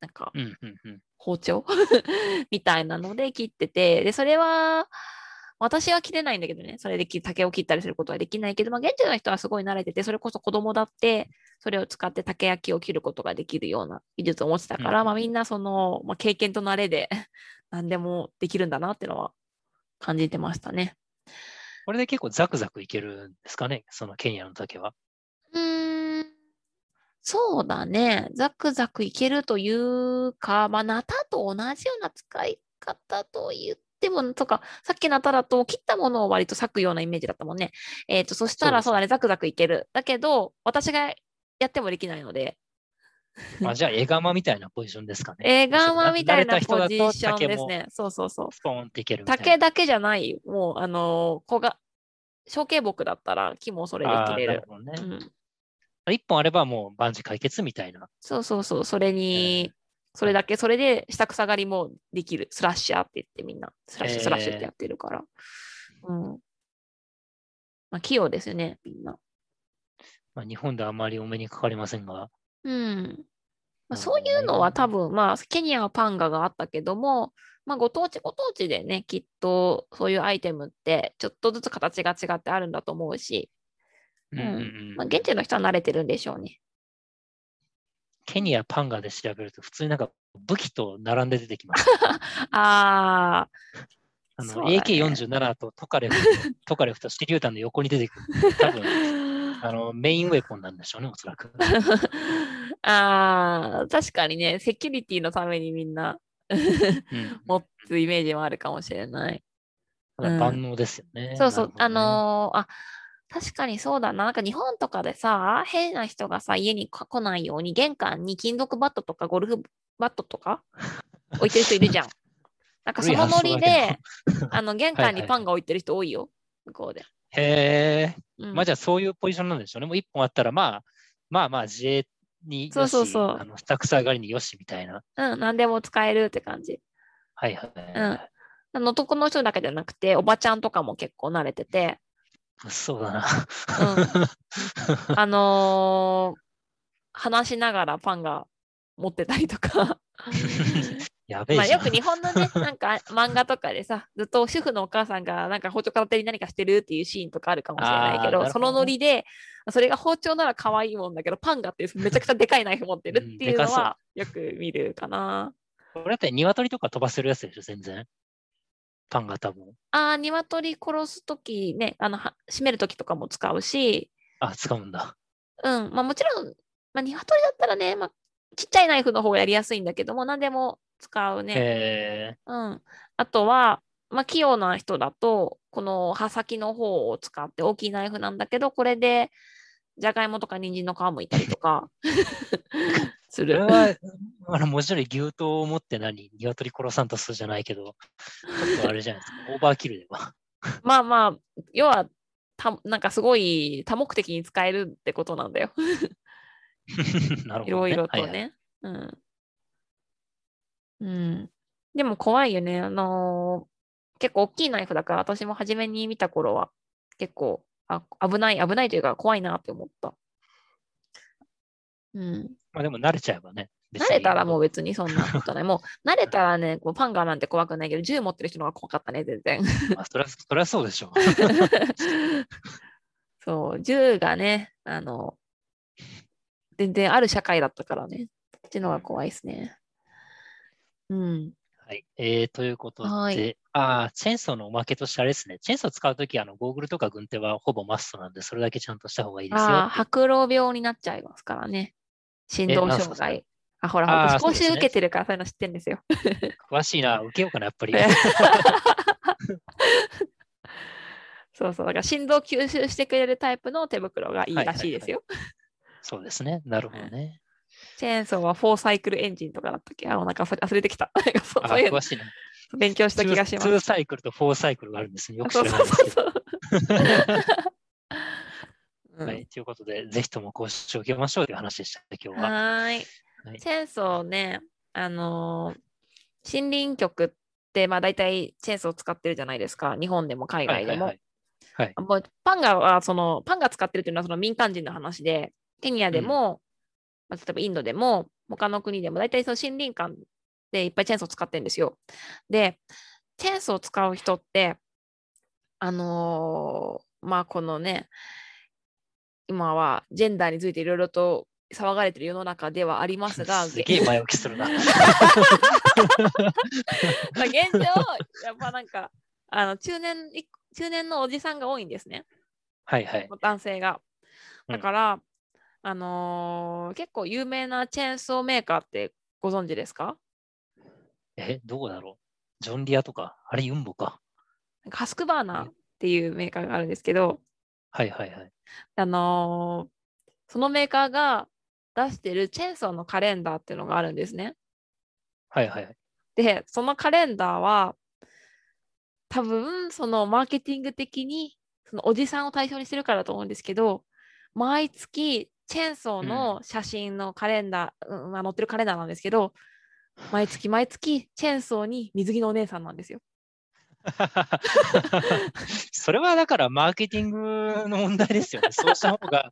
なんかはい。うんうんうん。包丁？みたいなので切ってて、で、それは、私は切れないんだけどね、それで切竹を切ったりすることはできないけど、まあ、現地の人はすごい慣れてて、それこそ子供だって、それを使って竹焼きを切ることができるような技術を持ってたから、うんまあ、みんなその、まあ、経験と慣れで 何でもできるんだなっていうのは感じてましたね。これで結構ザクザクいけるんですかね、そのケニアの竹は。うーん、そうだね。ザクザクいけるというか、まあ、ナタと同じような使い方と言っても、とか、さっきのナタだと切ったものを割と裂くようなイメージだったもんね。えっ、と、そしたらそうだね、ザクザクいける。だけど、私がやってもできないので、あじゃあ、絵釜みたいなポジションですかね。映画マみたいなポジションですね。そうそうそう。スポーンっていける。竹だけじゃない。もう、あのー、小が、小径木だったら木もそれで切れる。るね。うん一本あればもう万事解決みたいな。そうそうそう、それに、それだけ、それで下草刈りもできる。スラッシャーって言ってみんな、スラッシュ、えースラッシュってやってるから。うん。まあ、器用ですよね、みんな。まあ、日本ではあまりお目にかかりませんが。うん。まあ、そういうのは多分、まあ、ケニアはパンガがあったけども、まあ、ご当地ご当地でね、きっとそういうアイテムって、ちょっとずつ形が違ってあるんだと思うし、うんうんうんまあ、現地の人は慣れてるんでしょうね。ケニアパンガで調べると普通になんか武器と並んで出てきます。ああ、あの、ね AK47 とトカレフ、トカレフと手榴弾の横に出てくる。多分、あの、メインウェポンなんでしょうね、おそらく。ああ、確かにね、セキュリティのためにみんなうん、持つイメージもあるかもしれない。万能ですよね。そうそう、あなるほどねのーあ、確かにそうだな。なんか日本とかでさ、変な人がさ、家に来ないように、玄関に金属バットとかゴルフバットとか 置いてる人いるじゃん。なんかそのノリで、あの、玄関にパンが置いてる人多いよ、向こうで。へえ。うんまあじゃあそういうポジションなんでしょうね。もう一本あったら、まあ、まあまあ自衛にそうそうそうあの下草狩りによしみたいな。うん、何でも使えるって感じ。はいはい。うん。の男の人だけじゃなくて、おばちゃんとかも結構慣れてて、そうだな。あのー話しながらパンが持ってたりとかまあ、やべえじゃん。よく日本のね、なんか漫画とかでさ、ずっと主婦のお母さんがなんか包丁片手に何かしてるっていうシーンとかあるかもしれないけど、どねそのノリで、それが包丁なら可愛いもんだけど、パンがってめちゃくちゃでかいナイフ持ってるっていうのはよく見るかな。これだって鶏とか飛ばせるやつでしょ、全然。パンが多分。ああ、鶏殺すときね、あの、は締めるときとかも使うし、あ、使うんだ。うん、まあもちろん、まあ鶏だったらね、まあちっちゃいナイフの方がやりやすいんだけども、何でも使うね。えうん。あとは、まあ、器用な人だと、この刃先の方を使って大きいナイフなんだけど、これで、じゃがいもとか人参の皮むいたりとか すー、これる。は、あの、文字通り牛刀を持って何鶏殺さんとするじゃないけど、ちょっとあれじゃないですか。オーバーキルでは。まあまあ、要は、たなんかすごい多目的に使えるってことなんだよ。なるほど、ね。いろいろとはいはいね。うん。うん。でも怖いよね。あのー結構大きいナイフだから、私も初めに見た頃は、結構、あ、危ない、危ないというか怖いなって思った。うん。まあでも慣れちゃえばね。慣れたらもう別にそんなことない。もう慣れたらね、こうパンガーなんて怖くないけど、銃持ってる人の方が怖かったね、全然。まあ、そりゃそりゃそうでしょう。そう、銃がね、あの、全然ある社会だったからね。こっちの方が怖いですね。うん。はい。えー、ということで、はいあーチェーンソーのおまけとしてあれですね。チェーンソー使うとき、あの、ゴーグルとか軍手はほぼマストなんで、それだけちゃんとした方がいいですよああ。白老病になっちゃいますからね。心臓なんすか障害。あ、ほら、私講習受けてるからそういうの知ってるんですよ。詳しいな。受けようかな、やっぱり。そうそう、だから心臓吸収してくれるタイプの手袋がいいらしいですよ。そうですね。なるほどね。チェーンソーは4サイクルエンジンとかだったっけ？あの、なんか忘れてきた。そうあそうい。勉強した気がします。2サイクルと4サイクルがあるんですね。よく知らないですけど。はい。ということで、ぜひとも講習を受けましょうという話でしたね、今日は。はーい。はいチェーンソーね、あのー森林局って、まあ大体チェーンソー使ってるじゃないですか。日本でも海外でも。はいはいはい。もうパンガはその、パンガ使ってるっていうのはその民間人の話で、ケニアでも、まあ、例えばインドでも、他の国でも、大体その森林間でいっぱいチェーンソー使ってるんですよ。で、チェーンソー使う人って、あのーまあこのね、今はジェンダーについていろいろと騒がれてる世の中ではありますが、すげえ前置きするな。まあ現状、やっぱなんか、あの中年い中年のおじさんが多いんですね、はいはい。男性が。うんだから、あのー結構有名なチェーンソーメーカーってご存知ですか？え、どこだろうジョンディアとか、あれユンボか。ハスクバーナーっていうメーカーがあるんですけど、はいはいはい。あのーそのメーカーが出してるチェーンソーのカレンダーっていうのがあるんですね。はいはいはい。で、そのカレンダーは、多分、そのマーケティング的に、そのおじさんを対象にしてるからだと思うんですけど、毎月、チェーンソーの写真のカレンダー、うんまあ載ってるカレンダーなんですけど、毎月毎月、チェーンソーに水着のお姉さんなんですよ。それはだからマーケティングの問題ですよね。そうした方が、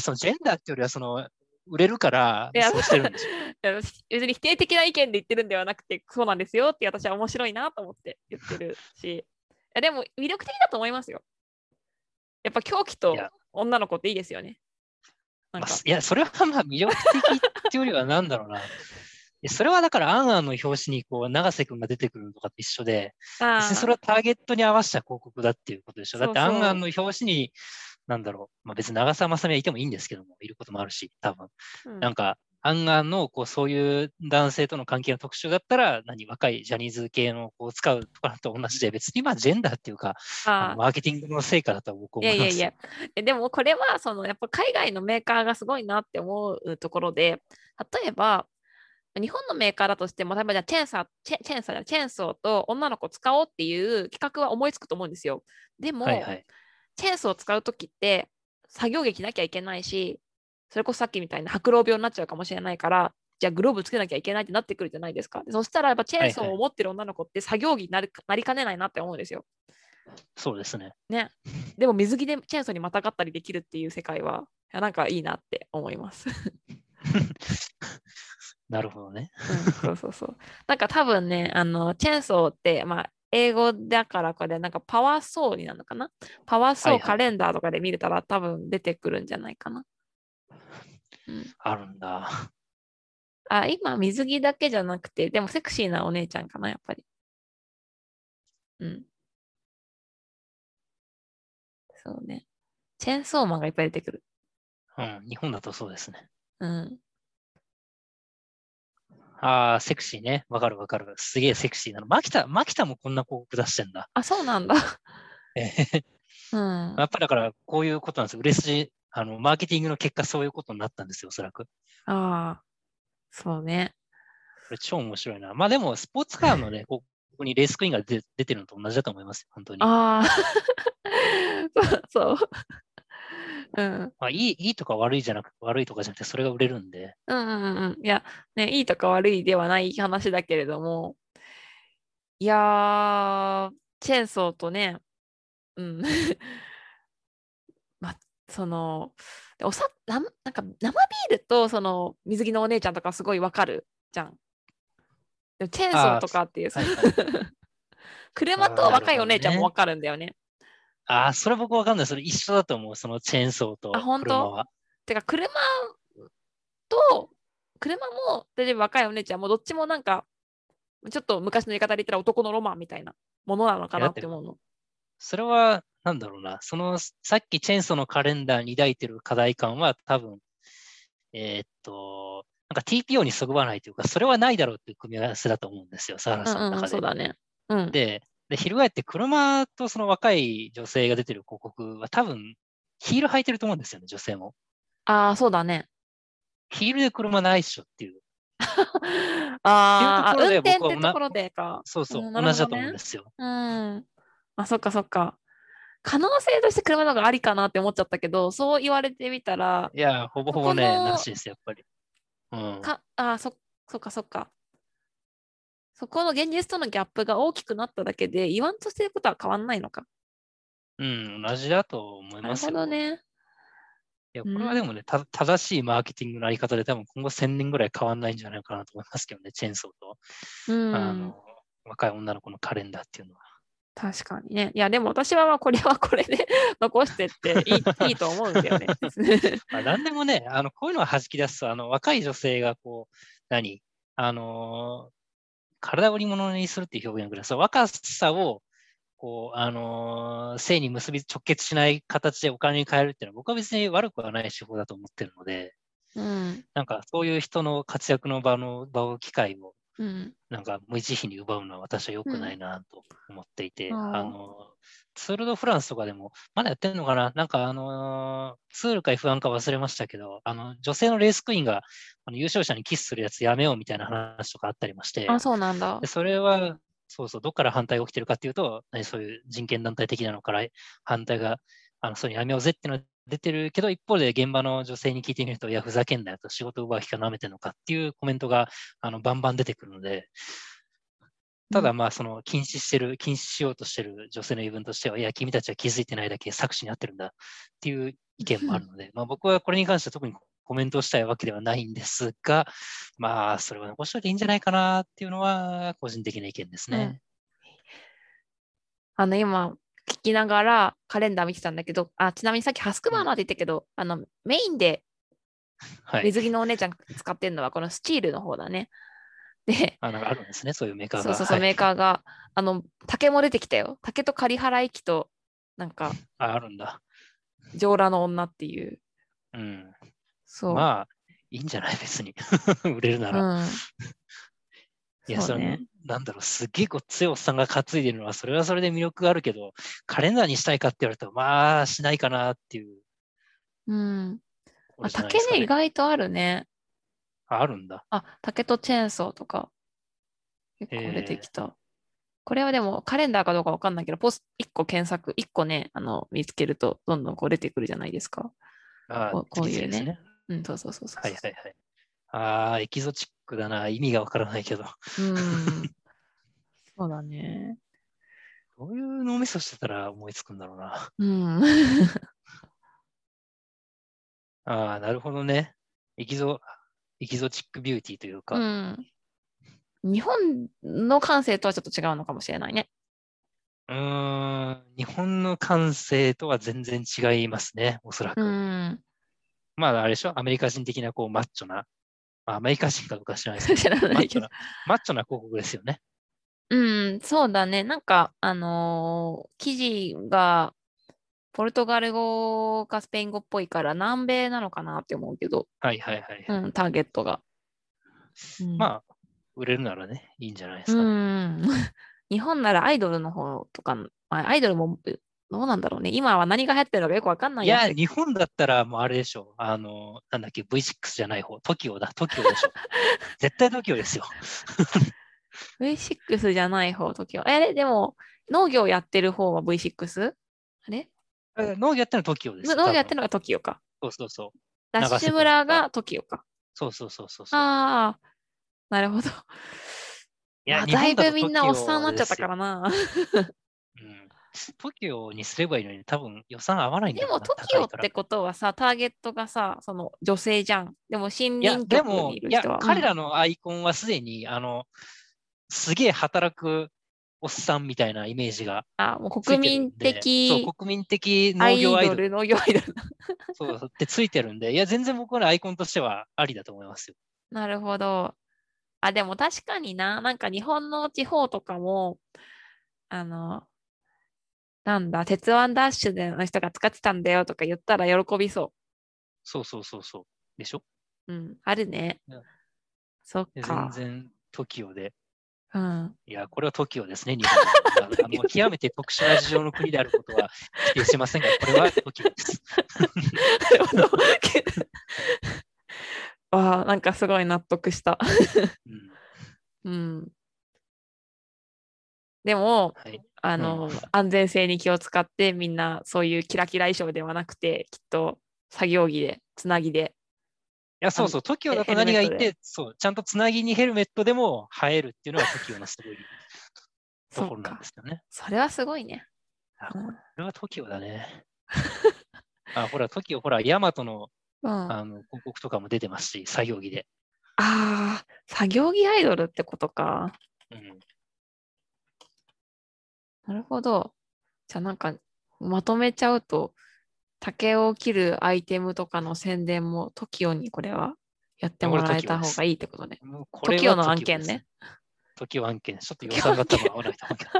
そのジェンダーっていうよりはその売れるからそうしてるんでしょ。別に否定的な意見で言ってるんではなくて、そうなんですよって私は面白いなと思って言ってるし、いやでも魅力的だと思いますよ。やっぱ狂気と女の子っていいですよね。なんかまあ、いや、それはまあ魅力的っていうよりはなんだろうな。えそれはだから、アンアンの表紙にこう永瀬君が出てくるのとかと一緒で、それはターゲットに合わせた広告だっていうことでしょ。だって、アンアンの表紙に、なんだろう、まあ、別に長澤まさみはいてもいいんですけども、いることもあるし、多分。うんなんか、アンアンのこうそういう男性との関係の特徴だったら、何、若いジャニーズ系のこう使うとかと同じで、別にまあジェンダーっていうか、マーケティングの成果だと僕思います。いやいや、えでもこれはそのやっぱ海外のメーカーがすごいなって思うところで、例えば日本のメーカーだとしても、例えばじゃあチェーンサー、チェチェーンサーじゃチェーンソーと女の子使おうっていう企画は思いつくと思うんですよ。でも、はいはい。チェーンソーを使うときって作業着着なきゃいけないし、それこそさっきみたいな白老病になっちゃうかもしれないから、じゃあグローブつけなきゃいけないってなってくるじゃないですか。でそしたらやっぱチェーンソーはいはいを持ってる女の子って作業着になるなりかねないなって思うんですよ。そうですね。ね。でも水着でチェーンソーにまたがったりできるっていう世界は、なんかいいなって思います。なるほどね。うん、そうそうそう。なんか多分ね、あの、チェーンソーって、まあ、英語だからこれ、なんかパワーソーになるのかな？パワーソはいはいーカレンダーとかで見れたら多分出てくるんじゃないかな。うん、あるんだ。あ、今、水着だけじゃなくて、でもセクシーなお姉ちゃんかな、やっぱり。うん。そうね。チェーンソーマンがいっぱい出てくる。うん、日本だとそうですね。うん。ああ、セクシーね。わかるわかる。すげえセクシーなの。マキタ、マキタもこんな広告出してんだ。あ、そうなんだ。えへへうん。やっぱりだから、こういうことなんですよ。売れ筋、あの、マーケティングの結果、そういうことになったんですよ、おそらく。ああ、そうね。これ超面白いな。まあでも、スポーツカーのね、ここにレースクイーンが出出てるのと同じだと思いますよ、本当に。ああ、そうそう。うん。まあ、いい、いいとか悪いじゃなく、悪いとかじゃなくて、それが売れるんで。うんうんうんうん。いや、ね、いいとか悪いではない話だけれども、いやー、チェーンソーとね、うん。ま、その、でおさ、なんなんか生ビールとその水着のお姉ちゃんとかすごいわかるじゃん。でもチェーンソーとかっていう、はいはい 車と若いお姉ちゃんもわかるんだよね。ああ、それ僕わかんない。それ一緒だと思う。そのチェーンソーとあ本当？てか車と車も例えば若いお姉ちゃんもどっちもなんかちょっと昔の言い方で言ったら男のロマンみたいなものなのかなって思うの。それは、なんだろうな。その、さっきチェーンソーのカレンダーに抱いてる課題感は多分、えーっと、なんか TPO にそぐわないというか、それはないだろうっていう組み合わせだと思うんですよ、サハラうんうんうん、さんの中で。そうだね。うん。で、で、翻って車とその若い女性が出てる広告は多分、ヒール履いてると思うんですよね、女性も。ああ、そうだね。ヒールで車ないっしょっていう。ああ、運転ってところでか。そうそう、ね同じだと思うんですよ。うん。あ、そっかそっか。可能性として車の方がありかなって思っちゃったけど、そう言われてみたら、いや、ほぼほぼね、なしですよ、やっぱり。うん。か、あーそ、そっかそっか。そこの現実とのギャップが大きくなっただけで、言わんとしてることは変わんないのか。うん、同じだと思いなるますよ。ほどね。いや、これはでもね、た正しいマーケティングのあり方で多分今後1000年ぐらい変わんないんじゃないかなと思いますけどね、チェーンソーと、うん。あの若い女の子のカレンダーっていうのは。確かにね。いや、でも私はまあこれは これで 残してっていい いいと思うんだよね。まあ、何でもね、あのこういうのを弾き出すと、あの若い女性がこう、何？あのー体を売り物にするっていう表現ぐらい、そう若さをこう、あのー性に結び直結しない形でお金に変えるっていうのは、僕は別に悪くはない手法だと思ってるので、うん。なんかそういう人の活躍の場の場を機会をうん。なんか無慈悲に奪うのは私は良くないなと思っていて、うんあの、ツール・ド・フランスとかでも、まだやってんのかな？なんかあのーツールか F1 か忘れましたけど、あの、女性のレースクイーンがあの優勝者にキスするやつやめようみたいな話とかあったりまして、あ、そうなんだで。それは、そうそう、どっから反対が起きてるかっていうと、何そういう人権団体的なのから反対が、あの、そういうのやめようぜっていうのは出てるけど、一方で現場の女性に聞いてみると、いや、ふざけんなよと仕事奪う気か舐めてんのかっていうコメントが、あの、バンバン出てくるので、ただまあ、その禁止してる、禁止しようとしてる女性の言い分としては、いや、君たちは気づいてないだけ搾取にあってるんだっていう意見もあるので、まあ僕はこれに関しては特にコメントをしたいわけではないんですが、まあ、それは残しといていいんじゃないかなっていうのは、個人的な意見ですね。あの、今、聞きながらカレンダー見てたんだけど、あ、ちなみにさっきハスクバーナーって言ったけど、あの、メインではい。水着のお姉ちゃんが使ってるのはこのスチールの方だね。で、あなんかあるんですね、そういうメーカーが。そうそうそう、はいメーカーが、あの、竹も出てきたよ。竹と仮払い機と、なんか、ああるんだ。上裸の女っていう。うん。そう。まあ、いいんじゃない？別に。売れるなら。うん。いや、それ、なんだろう、すっげえごっついおっさんが担いでるのは、それはそれで魅力があるけど、カレンダーにしたいかって言われたら、まあ、しないかなっていううん。あ、竹ね、意外とあるね。ああるんだ。あ、竹とチェーンソーとか、結構出てきた。これはでもカレンダーかどうかわかんないけど、ポス1個検索、1個ね、あの、見つけると、どんどんこう出てくるじゃないですか。あこうこういうねね。うん、そうそうそうそう。はいはいはい。ああ、エキゾチックだな。意味がわからないけど。うん。そうだね。どういう脳みそしてたら思いつくんだろうな。うん。ああ、なるほどね。エキゾ、エキゾチックビューティーというか。うん。日本の感性とはちょっと違うのかもしれないね。うーん、日本の感性とは全然違いますね、おそらく。うん。まあ、あれでしょ？アメリカ人的なこうマッチョな、まあ、アメリカ人かどうか知らないですけど、マッチョな広告ですよね。うん、そうだね。なんか、あのー記事が、ポルトガル語かスペイン語っぽいから、南米なのかなって思うけど、はいはいはい。うん、ターゲットが。うんまあ、売れるならね、いいんじゃないですうか、ん。ね。日本ならアイドルの方とか、まあ、アイドルもどうなんだろうね。今は何が流行ってるのかよくわかんないいや、つ日本だったらもうあれでしょ。あの、なんだっけ、V6 じゃない方、TOKIO だ、TOKIO でしょ。絶対 TOKIO ですよ。V6 じゃない方、時は。え、でも、農業やってる方は V6? あれ？え農業やってるの TOKIO です。農業やってるののが TOKIO か。そうそうそう。ダッシュ村が TOKIO か。そうそうそうそう。ああ、なるほど。いやまあだいぶみんなおっさんになっちゃったからな。うん。TOKIO にすればいいのに、多分予算合わないんだでも TOKIO ってことはさ、ターゲットがさ、その女性じゃん。でも森いや、林局でも、いやにいる人は。、彼らのアイコンはすでに、あの、すげえ働くおっさんみたいなイメージがあ、もう国民的そう、国民的農業アイドル農業アイドル。そうってついてるんで、いや、全然僕はねアイコンとしてはありだと思いますよ。なるほど。あ、でも確かにな、なんか日本の地方とかも、あの、なんだ、鉄腕ダッシュでの人が使ってたんだよとか言ったら喜びそそうそうそうそう。でしょ？う。うん、あるね。そっでか全。然 TOKIO で。うん。いや、これは TOKIO ですね、日本は あの極めて特殊な事情の国であることは否定しませんが、これは TOKIO です。なるほど。あ あ、なんかすごい納得した。うんうん。でも、はい、あの、安全性に気を使ってみんなそういうキラキラ衣装ではなくて、きっと作業着で、つなぎで。いや、そうそう、TOKIO だと何がいて、そう、ちゃんとつなぎにヘルメットでも映えるっていうのが TOKIO のすごいところなんで。すよね。それはすごいね。あこうんれは TOKIO だね。あ、ほら、TOKIO、ほら、ヤマトのうん、ああの広告とかも出てますし、作業着で。あー、作業着アイドルってことか。うん、なるほど。じゃあなんか、まとめちゃうと、竹を切るアイテムとかの宣伝も TOKIO にこれはやってもらえた方がいいってことね。TOKIO はの案件ね。TOKIO 案件。ちょっと予算が多分合わないと思うけど。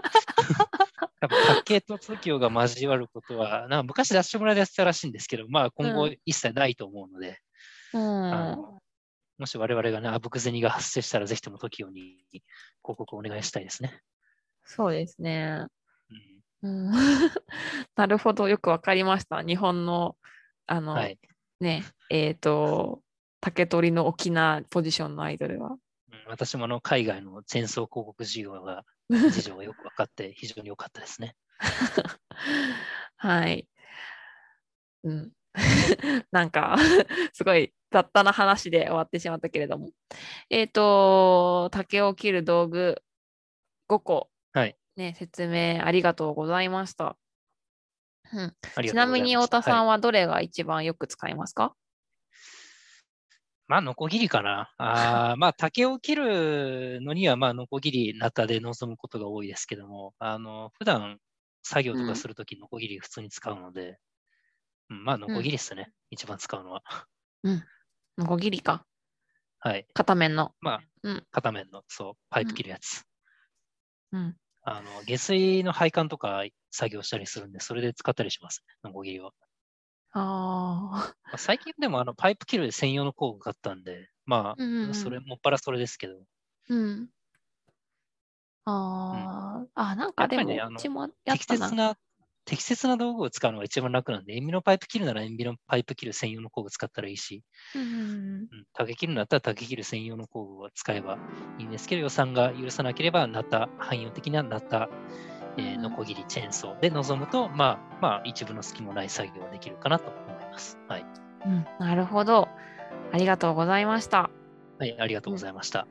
多分、竹と TOKIO が交わることは、なんか昔ダッシュ村でやってたらしいんですけど、まあ今後う一切ないと思うので、うん。もし我々がね、あぶく銭が発生したら、ぜひとも TOKIO に広告をお願いしたいですね。そうですね。なるほど。よくわかりました。日本の、あの、はい。ね、えっ、と、竹取の大きなポジションのアイドルは。うん私もあの海外のチェーンソー広告事業が、事情がよく分かって、非常に良かったですね。はい。うん。なんか、すごい雑多な話で終わってしまったけれども。えっ、と、竹を切る道具5個、はいね、説明ありがとうございました。うん、ちなみに太田さんはいはどれが一番よく使いますか、まあ、ノコギリかな。あー まあ、竹を切るのには、まあ、ノコギリ、ナタで臨むことが多いですけども、あの、普段作業とかするとき、ノコギリ普通に使うので、うんまあ、ノコギリですね。一番使うのは。ノコギリか。はい。片面の。まあ、うん片面の、そう、パイプ切るやつ。うん。あの、下水の配管とか作業したりするんで、それで使ったりします、ノコギリは。あまあ、最近でもあのパイプ切る専用の工具買ったんで、まうんうんうんあ、それ、もっぱらそれですけど、あ。うん。ああ、あ、なんかでも、ねあのうちもやったな。適切な、適切な道具を使うのが一番楽なんで、塩ビのパイプ切るなら塩ビのパイプ切る専用の工具使ったらいいし、うんうんうんうん、竹切るんだったら竹切る専用の工具を使えばいいんですけど、予算が許さなければ、ナタ、汎用的なナタ、えーうんノコギリ、チェーンソーで臨むと、まあ、まあ、一部の隙もない作業ができるかなと思います。はい。うん、なるほど。ありがとうございました。はい、ありがとうございました。